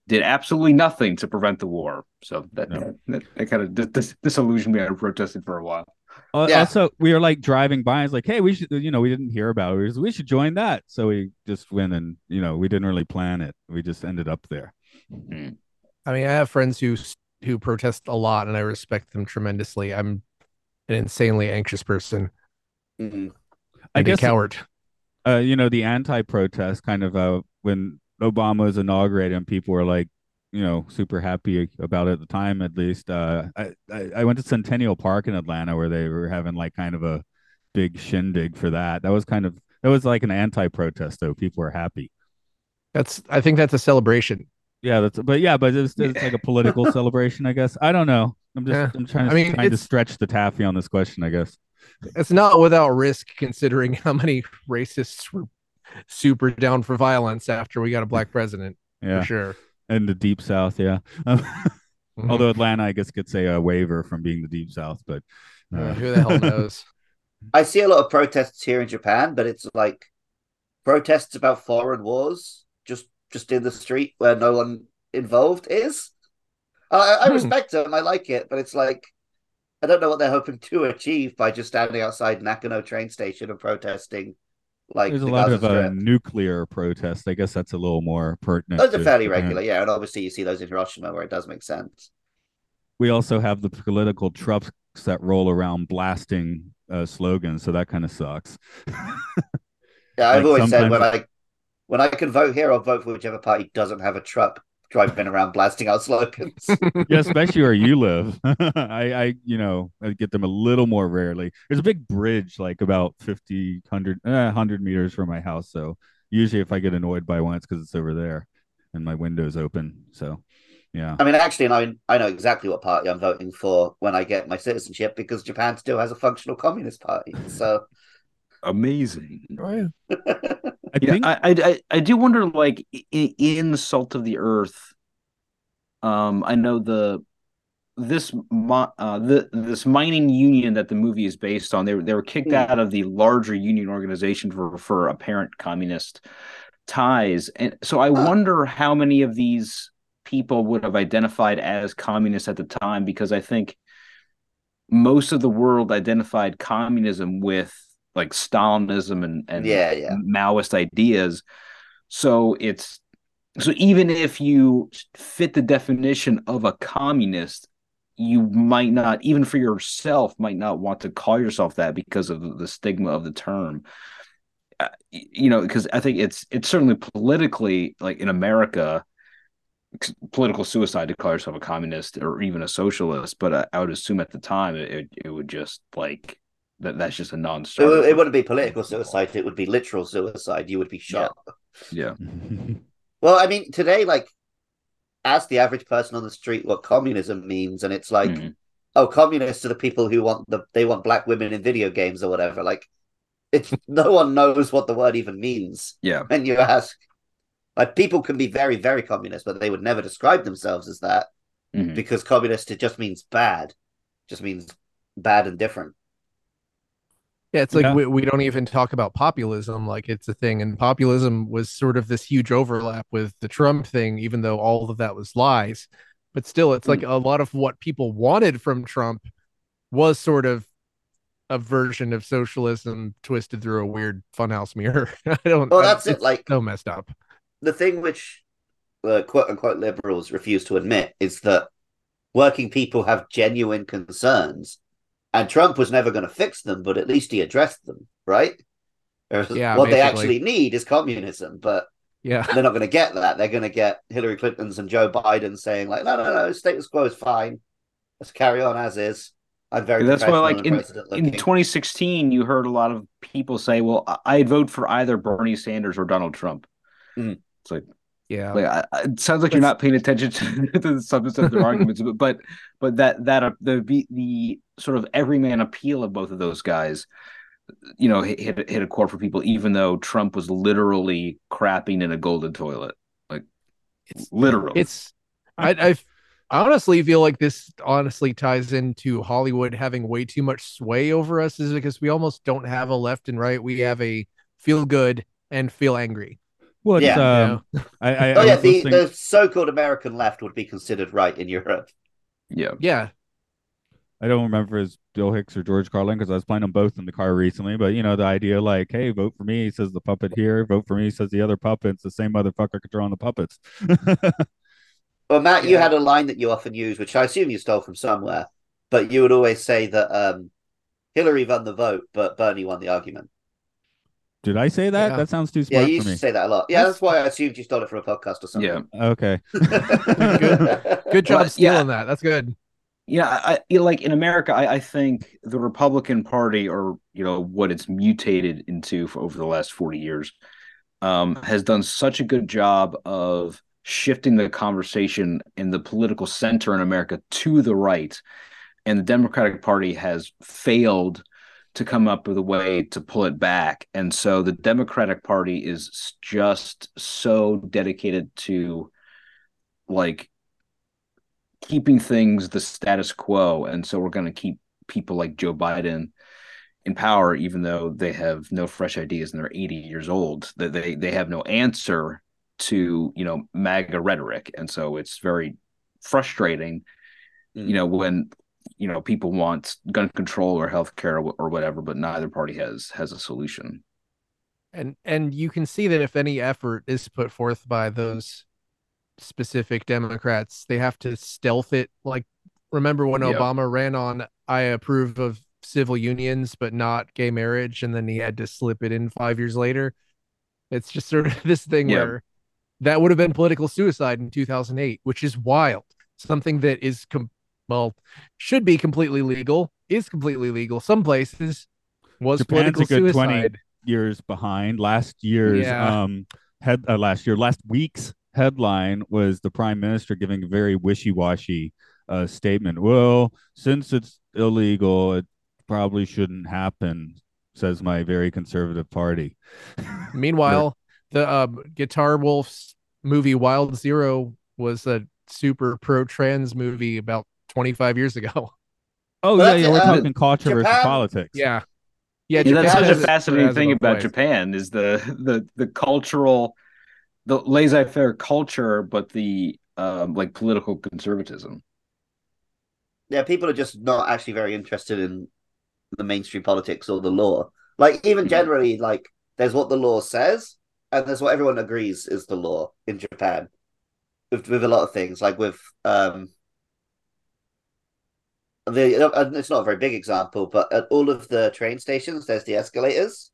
Speaker 4: did absolutely nothing to prevent the war. So that
Speaker 2: No.
Speaker 4: that, that kind of dis- dis- disillusioned me. I protested for a while.
Speaker 2: Al-
Speaker 1: Yeah.
Speaker 2: Also, we were like driving by. It's like, hey, we should, you know, we didn't hear about it. We, was- we should join that. So we just went and, you know, we didn't really plan it. We just ended up there.
Speaker 3: I mean, I have friends who who protest a lot, and I respect them tremendously. I'm an insanely anxious person
Speaker 1: Mhm.
Speaker 2: I
Speaker 3: and a
Speaker 2: guess,
Speaker 3: coward.
Speaker 2: uh, you know, the anti-protest kind of uh, when Obama was inaugurated and people were like, you know, super happy about it at the time, at least. Uh, I, I, I went to Centennial Park in Atlanta where they were having like kind of a big shindig for that. That was kind of, that was like an anti-protest though. People were happy.
Speaker 3: That's I think that's a celebration.
Speaker 2: Yeah, that's but yeah, but it's, it's like a political celebration, I guess. I don't know. I'm just
Speaker 3: Yeah.
Speaker 2: I'm trying to
Speaker 3: I mean,
Speaker 2: trying to stretch the taffy on this question, I guess.
Speaker 3: It's not without risk, considering how many racists were super down for violence after we got a black president.
Speaker 2: Yeah,
Speaker 3: For sure.
Speaker 2: and the deep south, yeah. Um,
Speaker 3: Mhm.
Speaker 2: Although Atlanta, I guess, gets a, uh waiver from being the deep south, but
Speaker 3: Uh,
Speaker 2: uh,
Speaker 3: who the hell knows?
Speaker 1: I see a lot of protests here in Japan, but it's like protests about foreign wars, just just in the street where no one involved is. I, I
Speaker 3: Hmm.
Speaker 1: respect them. I like it, but it's like I don't know what they're hoping to achieve by just standing outside Nakano train station and protesting. Like
Speaker 2: there's a lot
Speaker 1: Gaza
Speaker 2: of uh, nuclear protests. I guess that's a little more pertinent.
Speaker 1: Those are fairly
Speaker 2: Japan.
Speaker 1: regular, yeah, and obviously you see those in Hiroshima where it does make sense.
Speaker 2: We also have the political trucks that roll around blasting uh, slogans, so that kind of sucks.
Speaker 1: Yeah, I've
Speaker 2: Like,
Speaker 1: always said when I when I can vote here, I'll vote for whichever party doesn't have a truck driving around blasting out slogans.
Speaker 2: yeah, especially where you live. I, I, you know, I get them a little more rarely. There's a big bridge, like about 50, 100, eh, 100 meters from my house. So usually, if I get annoyed by one, it's because it's over there and my window's open. So, yeah.
Speaker 1: I mean, actually, and I I know exactly what party I'm voting for when I get my citizenship because Japan still has a functional communist party. So
Speaker 4: Amazing.
Speaker 3: Oh, yeah.
Speaker 2: I
Speaker 4: Yeah,
Speaker 2: think
Speaker 4: I, I I do wonder, like in, in Salt of the Earth. Um, I know the this uh the this mining union that the movie is based on. They were they were kicked
Speaker 1: Hmm.
Speaker 4: out of the larger union organization for for apparent communist ties, and so I
Speaker 1: Huh.
Speaker 4: wonder how many of these people would have identified as communists at the time, because I think most of the world identified communism with like Stalinism and and
Speaker 1: Yeah, yeah.
Speaker 4: Maoist ideas. So it's so even if you fit the definition of a communist, you might not, even for yourself, might not want to call yourself that because of the stigma of the term. Uh, you know, because I think it's it's certainly politically like in America, political suicide to call yourself a communist or even a socialist. But I, I would assume at the time it it, it would just like that that's just a non-starter.
Speaker 1: it wouldn't be political suicide; it would be literal suicide. You would be shot.
Speaker 4: Yeah.
Speaker 1: Well, I mean, today, like, ask the average person on the street what communism means, and it's like,
Speaker 4: Mhm.
Speaker 1: oh, communists are the people who want the they want black women in video games or whatever. Like, It's no one knows what the word even means.
Speaker 4: Yeah.
Speaker 1: And you ask, like, people can be very, very communist, but they would never describe themselves as that
Speaker 4: Mhm.
Speaker 1: because communist it just means bad, just means bad and different.
Speaker 3: Yeah, it's like
Speaker 2: Yeah.
Speaker 3: we, we don't even talk about populism like it's a thing. And populism was sort of this huge overlap with the Trump thing, even though all of that was lies. But still, it's like a lot of what people wanted from Trump was sort of a version of socialism twisted through a weird funhouse mirror. I don't
Speaker 1: Well,
Speaker 3: I-
Speaker 1: that's it, like-
Speaker 3: so messed up.
Speaker 1: The thing which uh, quote unquote liberals refuse to admit is that working people have genuine concerns, and Trump was never going to fix them, but at least he addressed them, right? Whereas
Speaker 3: Yeah,
Speaker 1: what they actually need is communism, but
Speaker 3: Yeah.
Speaker 1: they're not going to get that. They're going to get Hillary Clinton's and Joe Biden saying like, no, no, no, status quo is fine. Let's carry on as is. I'm very.
Speaker 4: That's why, like in, in 2016, you heard a lot of people say, "Well, I- I'd vote for either Bernie Sanders or Donald Trump."
Speaker 1: Mhm.
Speaker 4: It's like,
Speaker 3: Yeah.
Speaker 4: like I, I- it sounds like you're not paying attention to, to the substance of their arguments, but but but that that uh, the the the sort of everyman appeal of both of those guys, you know, hit hit, hit a core for people, even though Trump was literally crapping in a golden toilet, like
Speaker 3: It's
Speaker 4: literally.
Speaker 3: it's I I I honestly feel like this honestly ties into Hollywood having way too much sway over us is because we almost don't have a left and right. We have a feel good and feel angry.
Speaker 2: Well, it's,
Speaker 1: Yeah.
Speaker 2: um, I, I,
Speaker 1: Oh
Speaker 2: I
Speaker 1: yeah, the,
Speaker 2: listening-
Speaker 1: the so-called American left would be considered right in Europe.
Speaker 4: yeah.
Speaker 3: Yeah.
Speaker 2: I don't remember if it's Bill Hicks or George Carlin because I was playing them both in the car recently. But you know, the idea like, hey, vote for me, says the puppet here. Vote for me, says the other puppet. It's the same motherfucker controlling the puppets.
Speaker 1: Well, Matt, you had a line that you often use, which I assume you stole from somewhere, but you would always say that um, Hillary won the vote, but Bernie won the argument.
Speaker 2: Did I say that?
Speaker 3: Yeah.
Speaker 2: That sounds too smart.
Speaker 1: Yeah,
Speaker 2: smart
Speaker 1: you
Speaker 2: for
Speaker 1: used
Speaker 2: me.
Speaker 1: to say that a lot. Yeah, that's why I assumed you stole it from a podcast or something. Yeah.
Speaker 2: Okay.
Speaker 3: Good job
Speaker 4: Well,
Speaker 3: stealing
Speaker 4: yeah.
Speaker 3: that. That's good.
Speaker 4: Yeah, I, I like in America, I, I think the Republican Party, or you know what it's mutated into for over the last forty years, um, has done such a good job of shifting the conversation in the political center in America to the right, and the Democratic Party has failed to come up with a way to pull it back, and so the Democratic Party is just so dedicated to like keeping things the status quo. And so we're going to keep people like joe biden in power even though they have no fresh ideas and they're 80 years old that they they have no answer to you know maga rhetoric. And so it's very frustrating
Speaker 1: Mm.
Speaker 4: you know when you know people want gun control or healthcare or, or whatever but neither party has has a solution
Speaker 3: And and you can see that if any effort is put forth by those specific Democrats, they have to stealth it. Like remember when
Speaker 4: Yep.
Speaker 3: Obama ran on I approve of civil unions but not gay marriage, and then he had to slip it in five years later. It's just sort of this thing
Speaker 4: Yep.
Speaker 3: where that would have been political suicide in 2008, which is wild. Something that is com- well should be completely legal, is completely legal. Some places was
Speaker 2: Japan's a
Speaker 3: political
Speaker 2: good 20
Speaker 3: suicide.
Speaker 2: years behind. Last year's
Speaker 3: Yeah.
Speaker 2: um head uh, last year last week's headline was the prime minister giving a very wishy-washy uh statement. Well, since it's illegal, it probably shouldn't happen, says my very conservative party.
Speaker 3: Meanwhile, the um, Guitar Wolf's movie Wild Zero was a super pro trans movie about 25 years ago.
Speaker 2: Oh
Speaker 1: Well,
Speaker 2: yeah, yeah, we're
Speaker 1: it, um,
Speaker 2: talking culture versus politics.
Speaker 3: Yeah. Yeah,
Speaker 4: Yeah, that's such a
Speaker 3: has it-
Speaker 4: fascinating thing about
Speaker 3: ways.
Speaker 4: Japan is the the the cultural, the laissez-faire culture, but the um, like political conservatism.
Speaker 1: yeah, people are just not actually very interested in the mainstream politics or the law. Like even
Speaker 4: Mhm.
Speaker 1: generally, like there's what the law says, and there's what everyone agrees is the law in Japan. With with a lot of things, like with um the uh, it's not a very big example, but at all of the train stations, there's the escalators,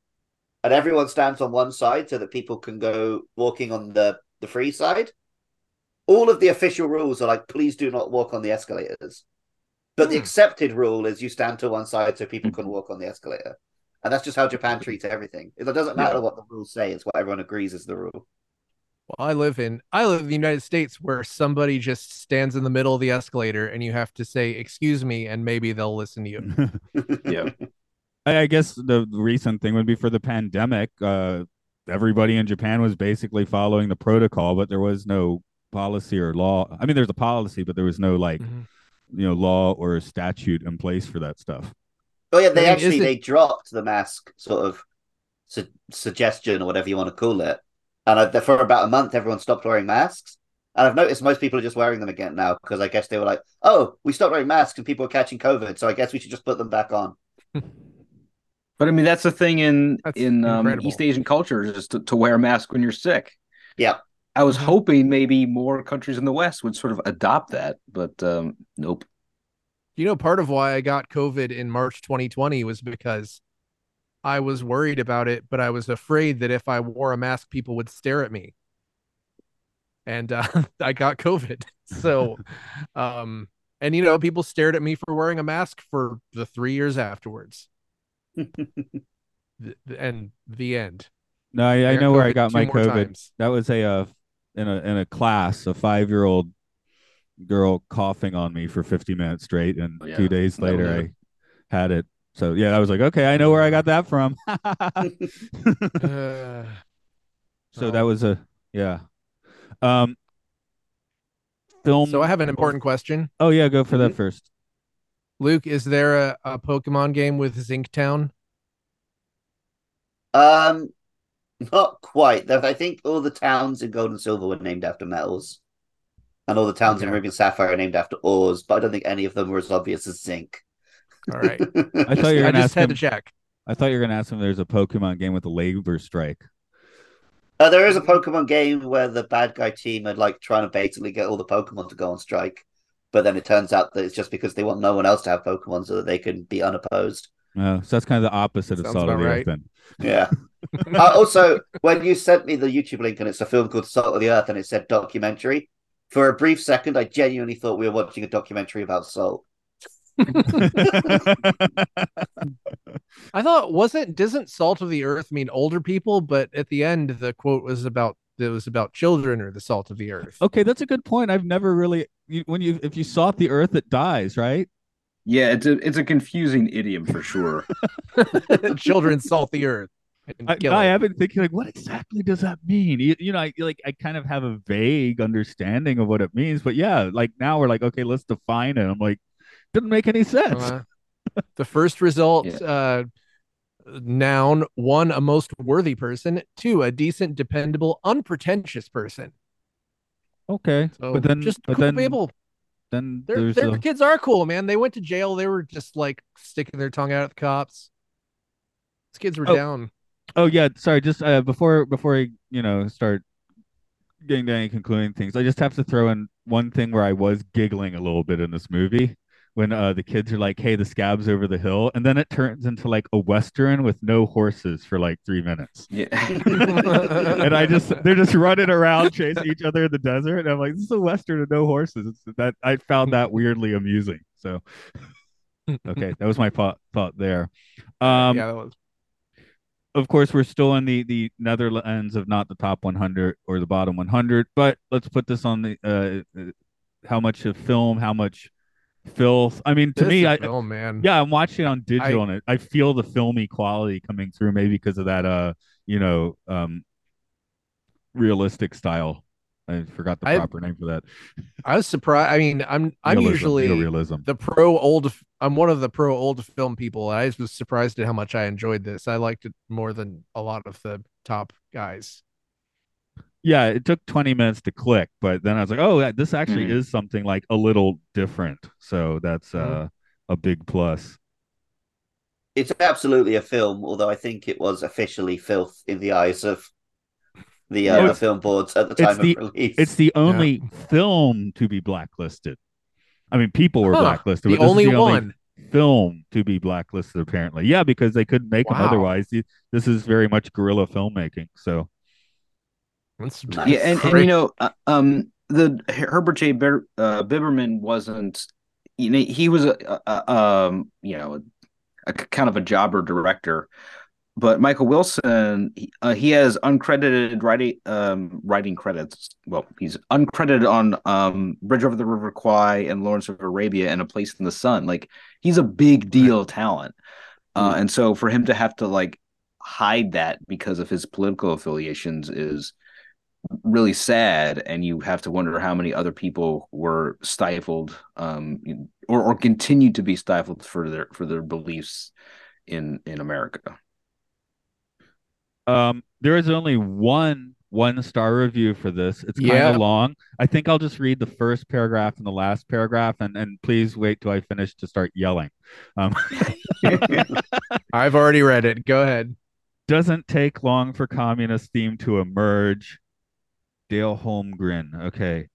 Speaker 1: and everyone stands on one side so that people can go walking on the the free side. All of the official rules are like, please do not walk on the escalators. But the
Speaker 3: Hmm.
Speaker 1: accepted rule is you stand to one side so people can
Speaker 4: Mhm.
Speaker 1: walk on the escalator. And that's just how Japan treats everything. It doesn't matter what the rules say, it's what everyone agrees is the rule.
Speaker 3: Well, I live in I live in the United States where somebody just stands in the middle of the escalator and you have to say excuse me and maybe they'll listen to you.
Speaker 4: Yeah.
Speaker 2: I, I guess the recent thing would be for the pandemic. Uh, everybody in Japan was basically following the protocol, but there was no policy or law. I mean, there's a policy, but there was no like
Speaker 3: Mhm.
Speaker 2: you know law or statute in place for that stuff.
Speaker 1: Oh yeah, they
Speaker 3: I mean,
Speaker 1: actually
Speaker 3: is it-
Speaker 1: they dropped the mask sort of su- suggestion or whatever you want to call it, and I, for about a month everyone stopped wearing masks. And I've noticed most people are just wearing them again now because I guess they were like, "Oh, we stopped wearing masks and people are catching COVID, so I guess we should just put them back on."
Speaker 4: But I mean, that's the thing in
Speaker 3: That's
Speaker 4: in um. East Asian cultures is to, to wear a mask when you're sick.
Speaker 1: Yeah.
Speaker 4: I was hoping maybe more countries in the West would sort of adopt that, but um, nope.
Speaker 3: You know, part of why I got COVID in March 2020 was because I was worried about it, but I was afraid that if I wore a mask, people would stare at me. And uh, I got COVID. So, um, and you know, people stared at me for wearing a mask for the three years afterwards. Th- and the end.
Speaker 2: No, I, I
Speaker 3: got
Speaker 2: know where I got my COVID.
Speaker 3: times.
Speaker 2: That was a uh, in a in a class, a five year old girl coughing on me for 50 minutes straight, and
Speaker 4: Oh, yeah.
Speaker 2: two days later I had it. So yeah, I was like, okay, I know where I got that from.
Speaker 3: Uh,
Speaker 2: so that
Speaker 3: Oh.
Speaker 2: was a yeah. Um, film.
Speaker 3: so I have an important question.
Speaker 2: Oh yeah, go for that first.
Speaker 3: Luke, is there a, a Pokemon game with Zinc Town?
Speaker 1: Um, not quite. There- I think all the towns in Gold and Silver were named after metals, and all the towns in Ruby and Sapphire are named after ores. But I don't think any of them were as obvious as zinc.
Speaker 3: All right.
Speaker 2: I thought you were
Speaker 3: I
Speaker 2: gonna
Speaker 3: just
Speaker 2: ask
Speaker 3: had
Speaker 2: him.
Speaker 3: to check.
Speaker 2: I thought you were gonna ask him. if There's a Pokemon game with a labor strike.
Speaker 1: Uh, there is a Pokemon game where the bad guy team are like trying to basically get all the Pokemon to go on strike, but then it turns out that it's just because they want no one else to have Pokemon so that they can be unopposed.
Speaker 2: Uh, so that's kind of the opposite of
Speaker 3: Sounds
Speaker 2: Salt of
Speaker 3: about
Speaker 2: the Earth. Then.
Speaker 1: Yeah. uh, also, when you sent me the YouTube link and it's a film called Salt of the Earth and it said documentary, for a brief second, I genuinely thought we were watching a documentary about salt.
Speaker 3: I thought wasn't doesn't salt of the earth mean older people, but at the end the quote was about it was about children or the salt of the earth.
Speaker 2: okay, that's a good point. I've never really you, when you if you salt the earth, it dies, right?
Speaker 4: Yeah, it's a it's a confusing idiom for sure.
Speaker 3: children salt the earth. and
Speaker 2: I,
Speaker 3: kill
Speaker 2: I
Speaker 3: it.
Speaker 2: have been thinking like, what exactly does that mean? You, you know, I like I kind of have a vague understanding of what it means, but yeah, like now we're like, okay, let's define it. I'm like, didn't make any sense.
Speaker 3: Uh, the first result
Speaker 4: Yeah.
Speaker 3: uh noun one a most worthy person. Two a decent dependable unpretentious person.
Speaker 2: Okay,
Speaker 3: so
Speaker 2: but then,
Speaker 3: just
Speaker 2: but
Speaker 3: cool
Speaker 2: then,
Speaker 3: people.
Speaker 2: then
Speaker 3: their, their
Speaker 2: a,
Speaker 3: kids are cool man. They went to jail. They were just like sticking their tongue out at the cops. These kids were
Speaker 2: Oh.
Speaker 3: down.
Speaker 2: Oh yeah, sorry. Just uh, before before I you know start getting to any concluding things, I just have to throw in one thing where I was giggling a little bit in this movie when uh, the kids are like, "Hey, the scabs over the hill," and then it turns into like a western with no horses for like three minutes,
Speaker 4: Yeah.
Speaker 2: and I just they're just running around chasing each other in the desert, and I'm like, "This is a western with no horses." It's, that I found that weirdly amusing. So okay, that was my thought thought there. Um,
Speaker 3: yeah that was
Speaker 2: of course, we're still in the the Netherlands of not the top 100 or the bottom 100, but let's put this on the uh, uh, how much of film, how much filth. I mean, to
Speaker 3: this
Speaker 2: me, I
Speaker 3: oh man
Speaker 2: yeah, I'm watching it on digital and it, I feel the filmy quality coming through, maybe because of that uh, you know, um, realistic style. I forgot the
Speaker 3: I-
Speaker 2: proper name for that.
Speaker 3: i was surprised i mean i'm i'm
Speaker 2: Realism,
Speaker 3: usually
Speaker 2: realism.
Speaker 3: the pro old i'm one of the pro old film people i was surprised at how much i enjoyed this i liked it more than a lot of the top guys
Speaker 2: Yeah, it took 20 minutes to click, but then I was like, oh, this actually
Speaker 4: Mhm.
Speaker 2: is something like a little different. So that's uh,
Speaker 3: Mhm.
Speaker 2: a big plus.
Speaker 1: It's absolutely a film, although I think it was officially filth in the eyes of the, uh, the film boards at the
Speaker 2: it's
Speaker 1: time
Speaker 2: the-
Speaker 1: of release.
Speaker 2: It's the only film to be blacklisted. I mean, people were
Speaker 3: Huh,
Speaker 2: blacklisted.
Speaker 3: the
Speaker 2: but this is
Speaker 3: only
Speaker 2: the
Speaker 3: one
Speaker 2: film to be blacklisted, apparently. Yeah, because they couldn't make them otherwise. This is very much guerrilla filmmaking. So
Speaker 3: That's
Speaker 4: yeah, and, and you know, uh, um, the Herbert J. Ber- uh, Biberman wasn't. You know, he was a, a, um, you know, a, a kind of a jobber director, but Michael Wilson, he, uh, he has uncredited writing um writing credits. Well, he's uncredited on um Bridge Over the River Kwai and Lawrence of Arabia and A Place in the Sun. Like he's a big deal talent. Uh, and so for him to have to like hide that because of his political affiliations is really sad and you have to wonder how many other people were stifled um, or, or continued to be stifled for their for their beliefs in in america
Speaker 2: Um, there is only one one star review for this. It's kind
Speaker 3: Yeah.
Speaker 2: of long. I think I'll just read the first paragraph and the last paragraph, and and please wait till I finish to start yelling. Um,
Speaker 3: I've already read it. Go ahead.
Speaker 2: doesn't take long for communist theme to emerge. Dale Holmgren. Okay.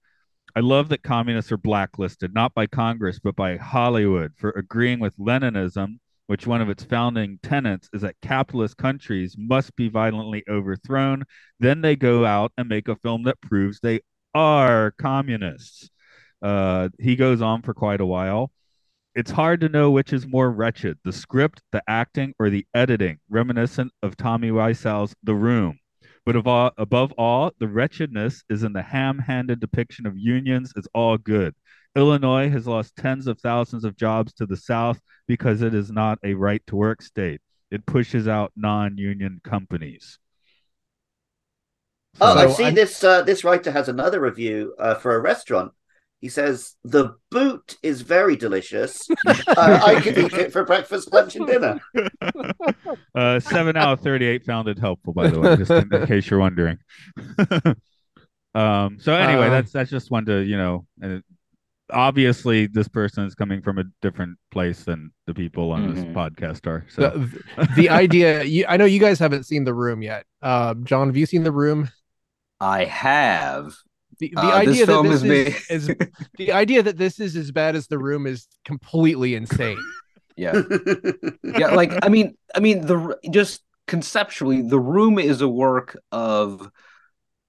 Speaker 2: I love that communists are blacklisted, not by Congress, but by Hollywood for agreeing with Leninism, which one of its founding tenets is that capitalist countries must be violently overthrown. Then they go out and make a film that proves they are communists. Uh, he goes on for quite a while. It's hard to know which is more wretched, the script, the acting, or the editing, reminiscent of Tommy Wiseau's The Room. But of all, above all, the wretchedness is in the ham-handed depiction of unions is all good. Illinois has lost tens of thousands of jobs to the South because it is not a right-to-work state. It pushes out non-union companies.
Speaker 1: Oh,
Speaker 3: So
Speaker 1: I see.
Speaker 3: I'm-
Speaker 1: This uh, this writer has another review uh, for a restaurant. He says the boot is very delicious. uh, I could eat it for breakfast, lunch, and dinner.
Speaker 2: uh, seven out of thirty-eight found it helpful, by the way, just in, in case you're wondering. um. So anyway,
Speaker 3: Uh,
Speaker 2: that's that's just one to you know. Uh, obviously, this person is coming from a different place than the people on this
Speaker 4: Mhm.
Speaker 2: podcast are. So
Speaker 3: The, the idea. You, I know you guys haven't seen the room yet. Uh, John, have you seen the room?
Speaker 4: i have
Speaker 3: The, the
Speaker 4: Uh,
Speaker 3: idea that this
Speaker 4: is
Speaker 3: is, is the idea that this is as bad as the room is completely insane.
Speaker 4: yeah. Yeah like i mean i mean the just conceptually the room is a work of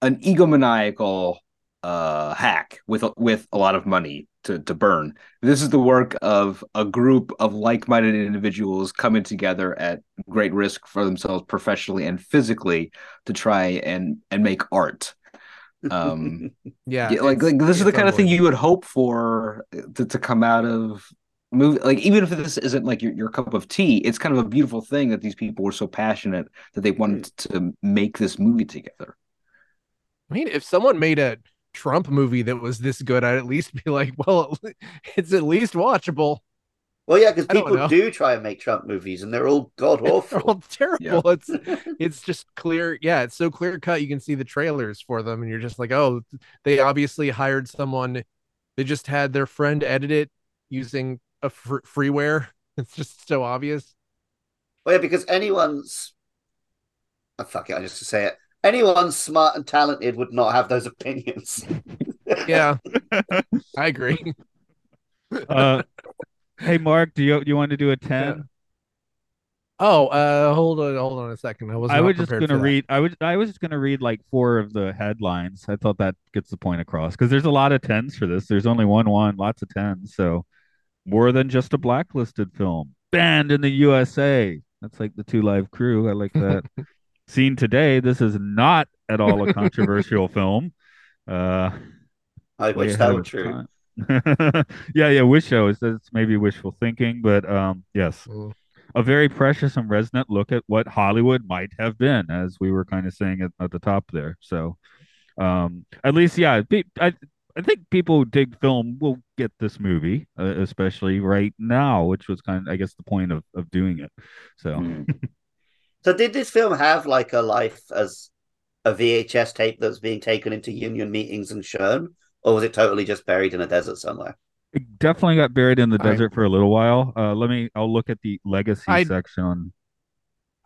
Speaker 4: an egomaniacal uh hack with with a lot of money to to burn. This is the work of a group of like-minded individuals coming together at great risk for themselves professionally and physically to try and and make art um
Speaker 3: Yeah,
Speaker 4: yeah, like, like this is the kind of thing you would hope for to, to come out of movie like even if this isn't like your, your cup of tea it's kind of a beautiful thing that these people were so passionate that they wanted to make this movie together.
Speaker 3: I mean, if someone made a Trump movie that was this good, I'd at least be like, well, it's at least watchable.
Speaker 1: Well, yeah, because people do try and make Trump movies, and they're all god
Speaker 3: They're
Speaker 1: awful.
Speaker 3: all terrible. It's it's just clear. Yeah, it's so clear cut. You can see the trailers for them, and you're just like, oh, they obviously hired someone. They just had their friend edit it using a fr- freeware. It's just so obvious.
Speaker 1: Well, yeah, because anyone's oh, fuck it, I just to say it. Anyone smart and talented would not have those opinions.
Speaker 3: Yeah, I agree.
Speaker 2: uh, hey, Mark, do you you want to do a ten?
Speaker 3: Oh, uh, hold on, hold on a second. I was.
Speaker 2: I was just gonna read. I was I was just gonna read like four of the headlines. I thought that gets the point across because there's a lot of tens for this. There's only one one, lots of tens. So more than just a blacklisted film. Banned in the USA. That's like the Two Live Crew. I like that. Seen today. This is not at all a controversial film. Uh,
Speaker 1: I wish that were true.
Speaker 2: time. yeah, yeah. Wish show is that's maybe wishful thinking, but um, yes
Speaker 3: Mm.
Speaker 2: a very precious and resonant look at what Hollywood might have been, as we were kind of saying at, at the top there. So, um, at least, yeah, pe- I I think people who dig film will get this movie, uh, especially right now, which was kind of, I guess, the point of of doing it. So,
Speaker 4: Hmm.
Speaker 1: So, did this film have like a life as a VHS tape that's being taken into union meetings and shown, or was it totally just buried in a desert somewhere?
Speaker 2: it definitely got buried in the
Speaker 3: I-
Speaker 2: desert for a little while. Uh, let me, I'll look at the legacy
Speaker 3: I-
Speaker 2: section.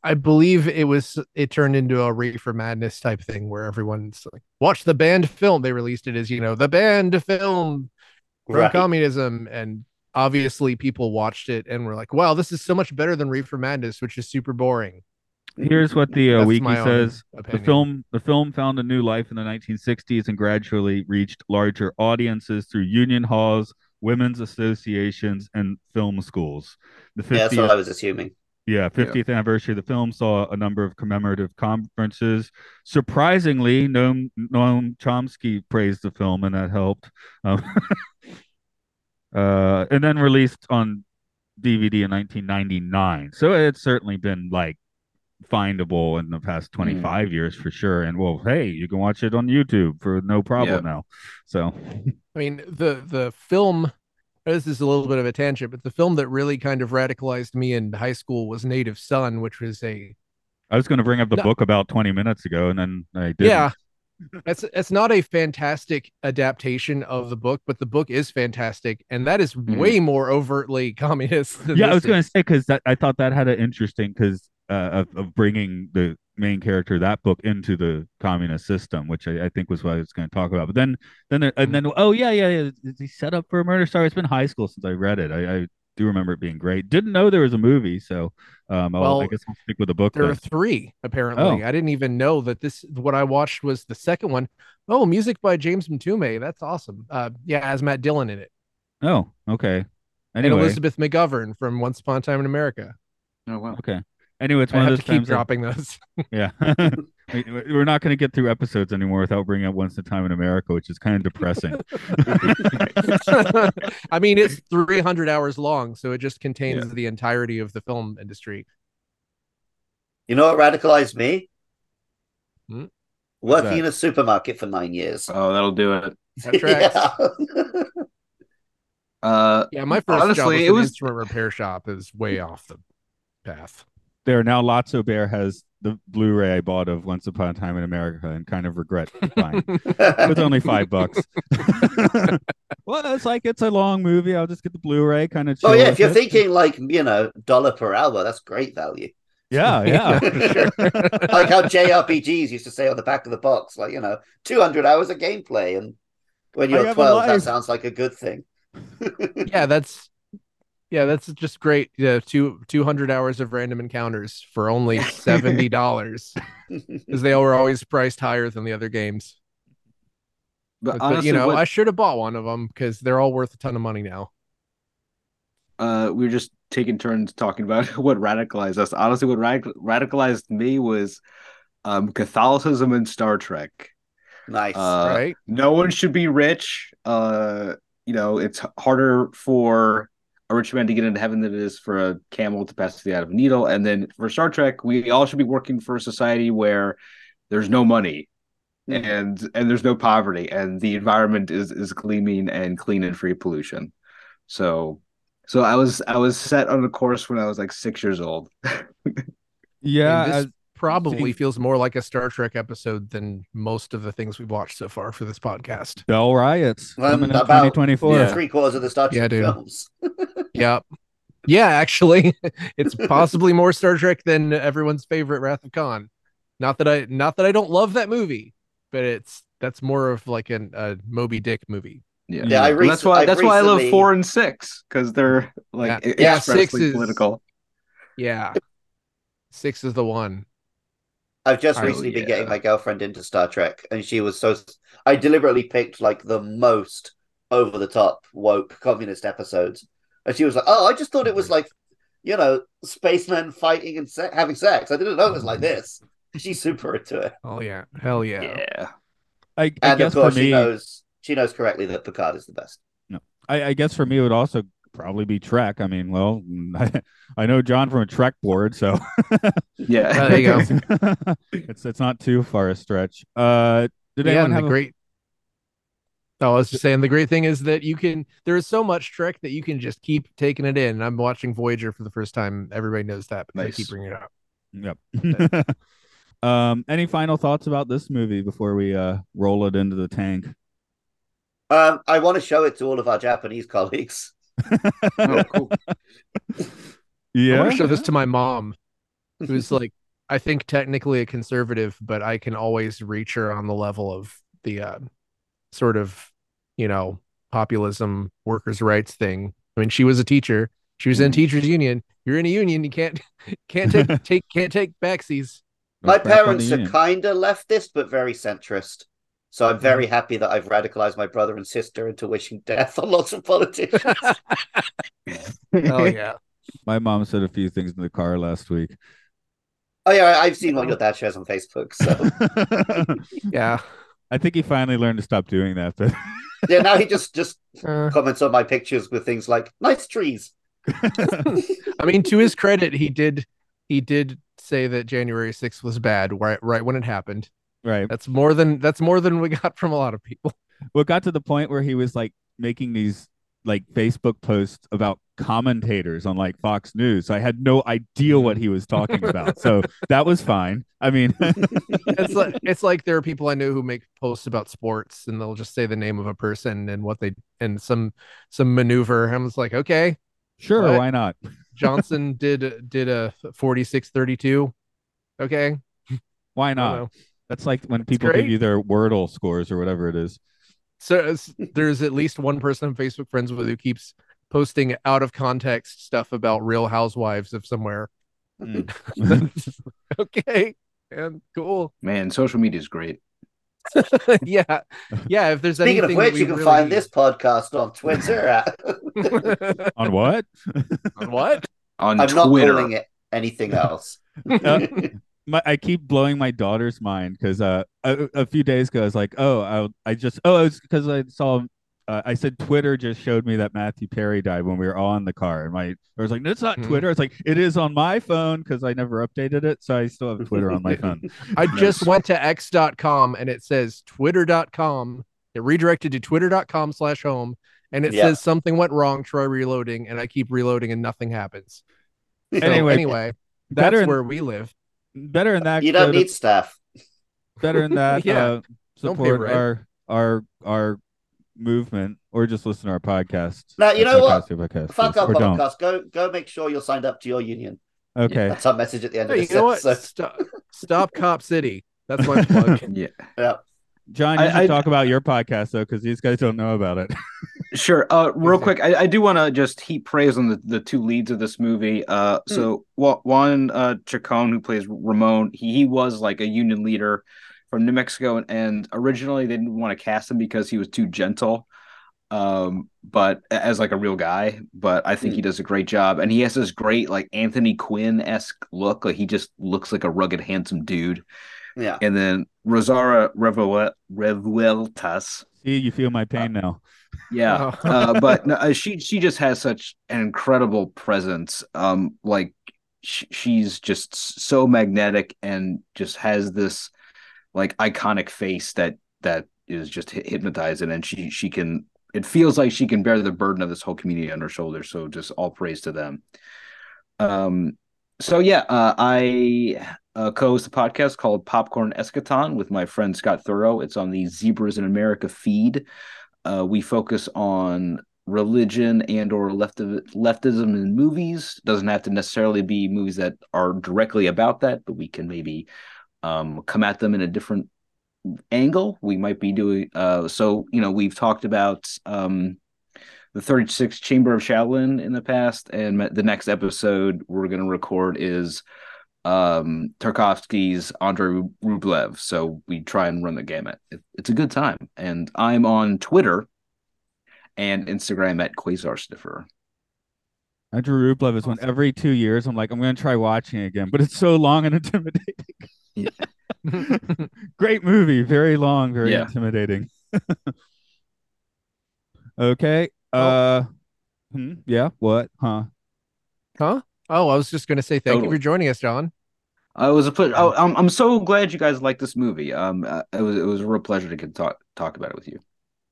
Speaker 3: I believe it was it turned into a Reefer Madness type thing where everyone's like, watch the banned film. They released it as, you know, the banned film from
Speaker 1: Right.
Speaker 3: communism. And obviously people watched it and were like, wow, this is so much better than Reefer Madness, which is super boring.
Speaker 2: Here's what the uh, wiki
Speaker 3: my own
Speaker 2: says. The film the film found a new life in the 1960s and gradually reached larger audiences through union halls, women's associations, and film schools. The 50th,
Speaker 1: Yeah, that's what I was assuming.
Speaker 2: yeah, 50th anniversary of the film saw a number of commemorative conferences. Surprisingly, Noam, Noam Chomsky praised the film, and that helped. Um, uh, and then released on DVD in 1999, so it's certainly been like findable in the past 25 years for sure. And well, hey, you can watch it on YouTube for no problem
Speaker 4: Yeah.
Speaker 2: now. So
Speaker 3: I mean, the the film. This is a little bit of a tangent, but the film that really kind of radicalized me in high school was Native Son, which was a
Speaker 2: I was going to bring up the
Speaker 3: No.
Speaker 2: book about 20 minutes ago, and then I didn't.
Speaker 3: yeah. It's it's not a fantastic adaptation of the book, but the book is fantastic, and that is
Speaker 4: Mhm.
Speaker 3: way more overtly communist. Than
Speaker 2: yeah, I was going to say because I thought that had an interesting because uh, of, of bringing the main character of that book into the communist system, which I, I think was what I was going to talk about. But then, then, there, and then, oh yeah, yeah, yeah, is he set up for a murder? Sorry, it's been high school since I read it. I, I do remember it being great. Didn't know there was a movie, so um, I'll, I guess I'll stick with the book.
Speaker 3: There are three apparently.
Speaker 2: Oh.
Speaker 3: I didn't even know that this. What I watched was the second one. Oh, music by James Mtume. That's awesome. Uh, yeah, has Matt Dillon in it,
Speaker 2: Oh, okay.
Speaker 3: and
Speaker 2: Anyway,
Speaker 3: Elizabeth McGovern from Once Upon a Time in America.
Speaker 4: Oh wow.
Speaker 2: okay. Anyway, it's
Speaker 3: I
Speaker 2: one of
Speaker 3: have
Speaker 2: those
Speaker 3: to keep
Speaker 2: times. that-
Speaker 3: dropping those.
Speaker 2: Yeah. We- We're not going to get through episodes anymore without bringing up Once a Time in America, which is kind of depressing.
Speaker 3: I mean, it's 300 hours long, so it just contains the entirety of the film industry.
Speaker 1: You know what radicalized me?
Speaker 3: Hmm?
Speaker 1: Working in a supermarket for nine years.
Speaker 4: Oh, that'll do it.
Speaker 3: That tracks.
Speaker 1: Yeah.
Speaker 4: Uh,
Speaker 3: Yeah, my first job was
Speaker 4: it
Speaker 3: an
Speaker 4: was-
Speaker 3: instrument repair shop is way off the path.
Speaker 2: There are now, Lotso Bear has the Blu-ray I bought of Once Upon a Time in America, and kind of regret buying. it's only five bucks. well, it's like it's a long movie. I'll just get the Blu-ray, kind of.
Speaker 1: oh yeah, if you're thinking like you know dollar per hour, that's great value.
Speaker 2: yeah, yeah,
Speaker 1: like how JRPGs used to say on the back of the box, like you know, two hundred hours of gameplay, and when you're twelve, that sounds like a good thing.
Speaker 3: yeah, that's yeah, that's just great. Yeah, two two hundred hours of random encounters for only seventy dollars because they were always priced higher than the other games.
Speaker 4: but,
Speaker 3: But, but,
Speaker 4: honestly,
Speaker 3: you know,
Speaker 4: what-
Speaker 3: I should have bought one of them because they're all worth a ton of money now.
Speaker 4: uh, we were just taking turns talking about what radicalized us. Honestly, what radic- radicalized me was um, Catholicism and Star Trek.
Speaker 1: nice.
Speaker 4: Uh,
Speaker 3: right?
Speaker 4: No one should be rich. Uh, you know, it's harder for a rich man to get into heaven than it is for a camel to pass through the eye of a needle. And then for Star Trek, we all should be working for a society where there's no money
Speaker 1: Mhm.
Speaker 4: and and there's no poverty and the environment is is gleaming and clean and free of pollution. So so I was I was set on a course when I was like six years old.
Speaker 2: yeah.
Speaker 3: And this
Speaker 2: as-
Speaker 3: probably
Speaker 2: see-
Speaker 3: feels more like a Star Trek episode than most of the things we've watched so far for this podcast.
Speaker 2: Bell riots
Speaker 1: Well,
Speaker 2: coming in
Speaker 1: about-
Speaker 2: 2024.
Speaker 4: Yeah.
Speaker 1: Three quarters of the Star Trek
Speaker 3: Yeah, dude.
Speaker 1: films.
Speaker 3: Yep. Yeah, actually, it's possibly more Star Trek than everyone's favorite Wrath of Khan. Not that I, not that I don't love that movie, but it's that's more of like an, a Moby Dick movie.
Speaker 4: Yeah,
Speaker 1: Yeah, I
Speaker 4: And that's why
Speaker 1: I've
Speaker 4: that's why I love four and six because they're like
Speaker 3: Yeah. Yeah,
Speaker 4: expressly
Speaker 3: six is-
Speaker 4: political.
Speaker 3: Yeah, six is the one.
Speaker 1: I've just
Speaker 4: Oh,
Speaker 1: recently been getting my girlfriend into Star Trek, and she was so. I deliberately picked like the most over the top woke communist episodes, and she was like, "Oh, I just thought it was mm-hmm. like, you know, spacemen fighting and se- having sex. I didn't know it was like mm-hmm. this." She's super into it,
Speaker 3: Oh yeah, hell yeah.
Speaker 4: Yeah.
Speaker 2: I, I
Speaker 1: and
Speaker 2: guess
Speaker 1: of course,
Speaker 2: for
Speaker 1: she knows she knows correctly that Picard is the best.
Speaker 2: I, I guess for me it would also probably be Trek. I mean, well, I, I know John from a Trek board, so
Speaker 4: Yeah.
Speaker 3: There you go.
Speaker 2: it's it's not too far a stretch. Uh, did
Speaker 3: yeah,
Speaker 2: anyone have
Speaker 3: the
Speaker 2: a-
Speaker 3: great. Oh, I was just saying the great thing is that you can. There is so much Trek that you can just keep taking it in. I'm watching Voyager for the first time. Everybody knows that, but
Speaker 4: Nice.
Speaker 3: they keep bringing it up.
Speaker 2: Yep. um, any final thoughts about this movie before we uh roll it into the tank?
Speaker 1: Um, I want to show it to all of our Japanese colleagues.
Speaker 4: Oh, cool.
Speaker 3: I
Speaker 2: Yeah.
Speaker 3: want to show this to my mom, who's like, I think technically a conservative, but I can always reach her on the level of the uh, sort of, you know, populism, workers' rights thing. I mean, she was a teacher. She was in
Speaker 4: Mhm.
Speaker 3: teachers union. You're in a union. You can't can't take take can't take backsies.
Speaker 1: My
Speaker 2: Crap on the
Speaker 1: parents are kind of leftist, but very centrist. So I'm
Speaker 3: Mm-hmm.
Speaker 1: very happy that I've radicalized my brother and sister into wishing death on lots of politicians.
Speaker 3: Oh yeah.
Speaker 2: My mom said a few things in the car last week.
Speaker 1: oh yeah, I- I've seen what your dad shares on Facebook. So
Speaker 3: Yeah.
Speaker 2: I think he finally learned to stop doing that, but
Speaker 1: yeah, now he just just
Speaker 3: Uh,
Speaker 1: comments on my pictures with things like "nice trees."
Speaker 3: I mean, to his credit, he did he did say that January 6th was bad right right when it happened.
Speaker 2: Right.
Speaker 3: That's more than that's more than we got from a lot of people.
Speaker 2: Well, it got to the point where he was like making these like Facebook posts about commentators on like Fox News. So I had no idea what he was talking about. So that was fine. I mean,
Speaker 3: It's like it's like there are people I know who make posts about sports and they'll just say the name of a person and what they and some some maneuver. I'm just like, okay,
Speaker 2: sure, why not?
Speaker 3: Johnson did did a 46-32. Okay.
Speaker 2: Why
Speaker 3: I
Speaker 2: not?
Speaker 3: Know.
Speaker 2: That's like when people give you their Wordle scores or whatever it is.
Speaker 3: So there's at least one person I'm Facebook friends with who keeps posting out of context stuff about real housewives of somewhere.
Speaker 2: Mm.
Speaker 3: okay. And cool.
Speaker 4: Man, social media is great.
Speaker 3: yeah. Yeah. If there's
Speaker 1: Speaking of
Speaker 3: anything
Speaker 1: which, you can
Speaker 3: really-
Speaker 1: find this podcast on Twitter. At...
Speaker 2: On what?
Speaker 3: On what?
Speaker 4: On
Speaker 1: I'm not
Speaker 4: Twitter.
Speaker 1: calling it anything else.
Speaker 2: Uh, my, I keep blowing my daughter's mind because uh, a, a few days ago I was like, oh, I, I just oh, it's because I saw. Uh, I said Twitter just showed me that Matthew Perry died when we were all in the car, and my I was like, no, it's not
Speaker 3: Mhm.
Speaker 2: Twitter. It's like it is on my phone because I never updated it, so I still have Twitter on my phone.
Speaker 3: I just went to x.com and it says twitter.com. It redirected to twitter.com slash home and it
Speaker 1: Yeah.
Speaker 3: says something went wrong. Try reloading. And I keep reloading and nothing happens. So,
Speaker 2: Anyway,
Speaker 3: anyway, that's
Speaker 2: than-
Speaker 3: where we live.
Speaker 2: Better than that.
Speaker 1: you don't
Speaker 2: go to-
Speaker 1: need staff.
Speaker 2: better than that.
Speaker 3: Yeah.
Speaker 2: uh, support our our our movement, or just listen to our podcast.
Speaker 1: No, you know what?
Speaker 2: podcast, podcast,
Speaker 1: Fuck
Speaker 2: yes,
Speaker 1: our
Speaker 2: or don't.
Speaker 1: podcast. Go go make sure you're signed up to your union.
Speaker 2: Okay.
Speaker 1: That's our message at the end
Speaker 3: Hey,
Speaker 1: of
Speaker 3: you know
Speaker 1: this
Speaker 3: what? Stop, stop Cop City. That's my plug.
Speaker 4: Yeah.
Speaker 1: Yeah.
Speaker 2: John, you
Speaker 4: I-
Speaker 2: should
Speaker 4: I-
Speaker 2: talk about your podcast though, because these guys don't know about it.
Speaker 4: Sure. Uh, real quick, I, I do want to just heap praise on the, the two leads of this movie. Uh, so Wa- Juan uh, Chacon, who plays Ramon, he, he was like a union leader from New Mexico, and, and originally they didn't want to cast him because he was too gentle, um, but as like a real guy. But I think he does a great job, and he has this great like Anthony Quinn esque look. Like he just looks like a rugged, handsome dude.
Speaker 1: Yeah.
Speaker 4: And then Rosaura Revuel- Revueltas.
Speaker 2: See, you feel my pain now.
Speaker 4: Yeah,
Speaker 3: Oh.
Speaker 4: uh, but no, uh, she she just has such an incredible presence. Um, like sh- she's just so magnetic and just has this like iconic face that that is just hypnotizing, and she she can. It feels like she can bear the burden of this whole community on her shoulders. So just all praise to them. Um. So yeah, uh, I uh, co-host a podcast called Popcorn Eschaton with my friend Scott Thorough. It's on the Zebras in America feed. Uh, we focus on religion and or left leftism in movies. Doesn't have to necessarily be movies that are directly about that, but we can maybe um, come at them in a different angle. We might be doing uh, so. You know, we've talked about um, the 36th Chamber of Shaolin in the past, and the next episode we're going to record is um Tarkovsky's Andrei Rublev. So we try and run the gamut. It, it's a good time. And I'm on Twitter and Instagram at Quasar Sniffer.
Speaker 2: Andrew Rublev is one every two years. I'm like, I'm going to try watching it again, but it's so long and intimidating. Great movie, very long, very
Speaker 4: Yeah.
Speaker 2: intimidating. okay. Uh, hmm, yeah. What? Huh?
Speaker 3: huh? Oh, I was just going to say thank you for joining us, John.
Speaker 4: Uh, it was a pleasure. Oh, I'm I'm so glad you guys like this movie. Um, uh, it was it was a real pleasure to get to talk talk about it with you.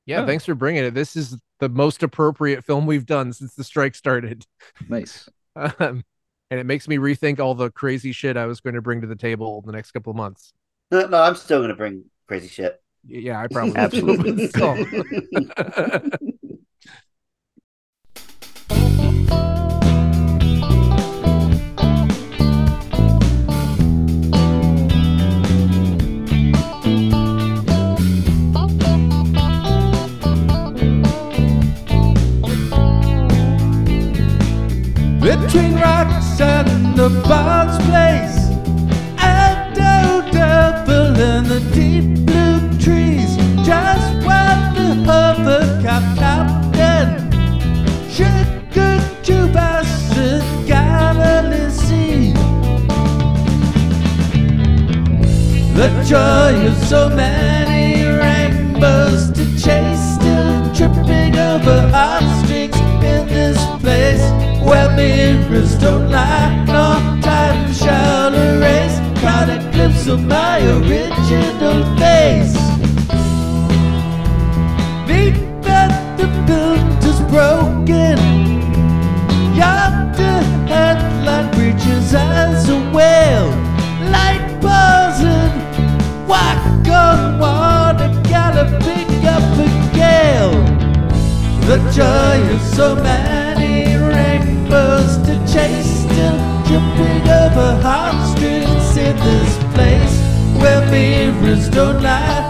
Speaker 3: Yeah,
Speaker 2: Oh.
Speaker 3: thanks for bringing it. This is the most appropriate film we've done since the strike started.
Speaker 4: Nice.
Speaker 3: Um, and it makes me rethink all the crazy shit I was going to bring to the table in the next couple of months.
Speaker 1: No, no, I'm still going to bring crazy shit.
Speaker 3: Yeah, I probably
Speaker 4: Absolutely.
Speaker 5: Between rocks and the bard's place And double in the deep blue trees Just of the Captain Sugar to the Galilee Sea. The joy of so many mirrors don't lie, no time shall erase. Caught a glimpse of my original face. Beat that the build is broken. Yonder headline breaches as a whale. Light buzzing, whack on water, galloping up a gale. The joy of so many mirrors don't lie,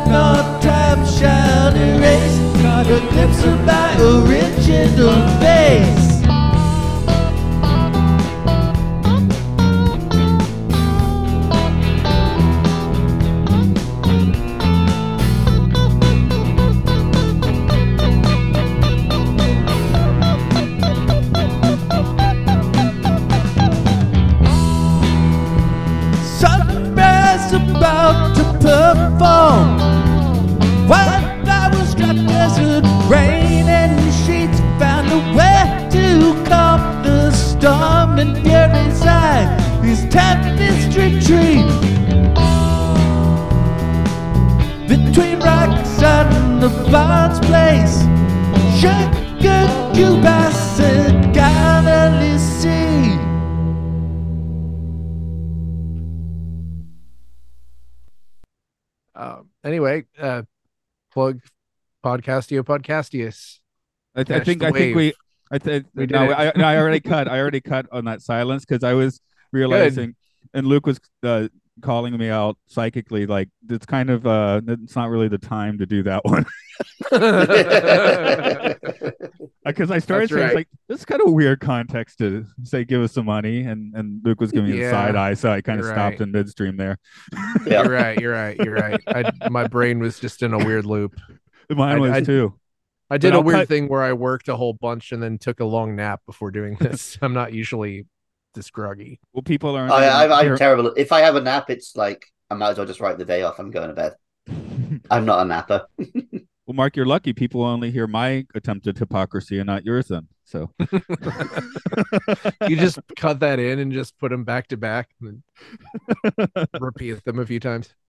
Speaker 3: Podcastio Podcastius.
Speaker 2: I, th- I think I think we. I th-
Speaker 3: We
Speaker 2: no. I, no, I already cut. I already cut on that silence because I was realizing, and Luke was uh, calling me out psychically, like it's kind of uh, it's not really the time to do that one because I started
Speaker 3: That's
Speaker 2: saying
Speaker 3: right.
Speaker 2: like this is kind of weird context to say give us some money, and and Luke was giving me the
Speaker 3: Yeah,
Speaker 2: side eye, so I kind of
Speaker 3: you're
Speaker 2: stopped
Speaker 3: right.
Speaker 2: in midstream there.
Speaker 1: Yeah.
Speaker 3: You're right. You're right. You're right. I, my brain was just in a weird loop.
Speaker 2: Mine was
Speaker 3: I-
Speaker 2: too.
Speaker 3: I did
Speaker 2: But
Speaker 3: a
Speaker 2: I'll
Speaker 3: weird
Speaker 2: cut-
Speaker 3: thing where I worked a whole bunch and then took a long nap before doing this. I'm not usually this groggy.
Speaker 2: Well, people are.
Speaker 1: Oh, I, I, I'm terrible. If I have a nap, it's like I might as well just write the day off. I'm going to bed. I'm not a napper.
Speaker 2: Well, Mark, you're lucky. People only hear my attempted hypocrisy and not yours. Then, so
Speaker 3: You just cut that in and just put them back to back and repeat them a few times.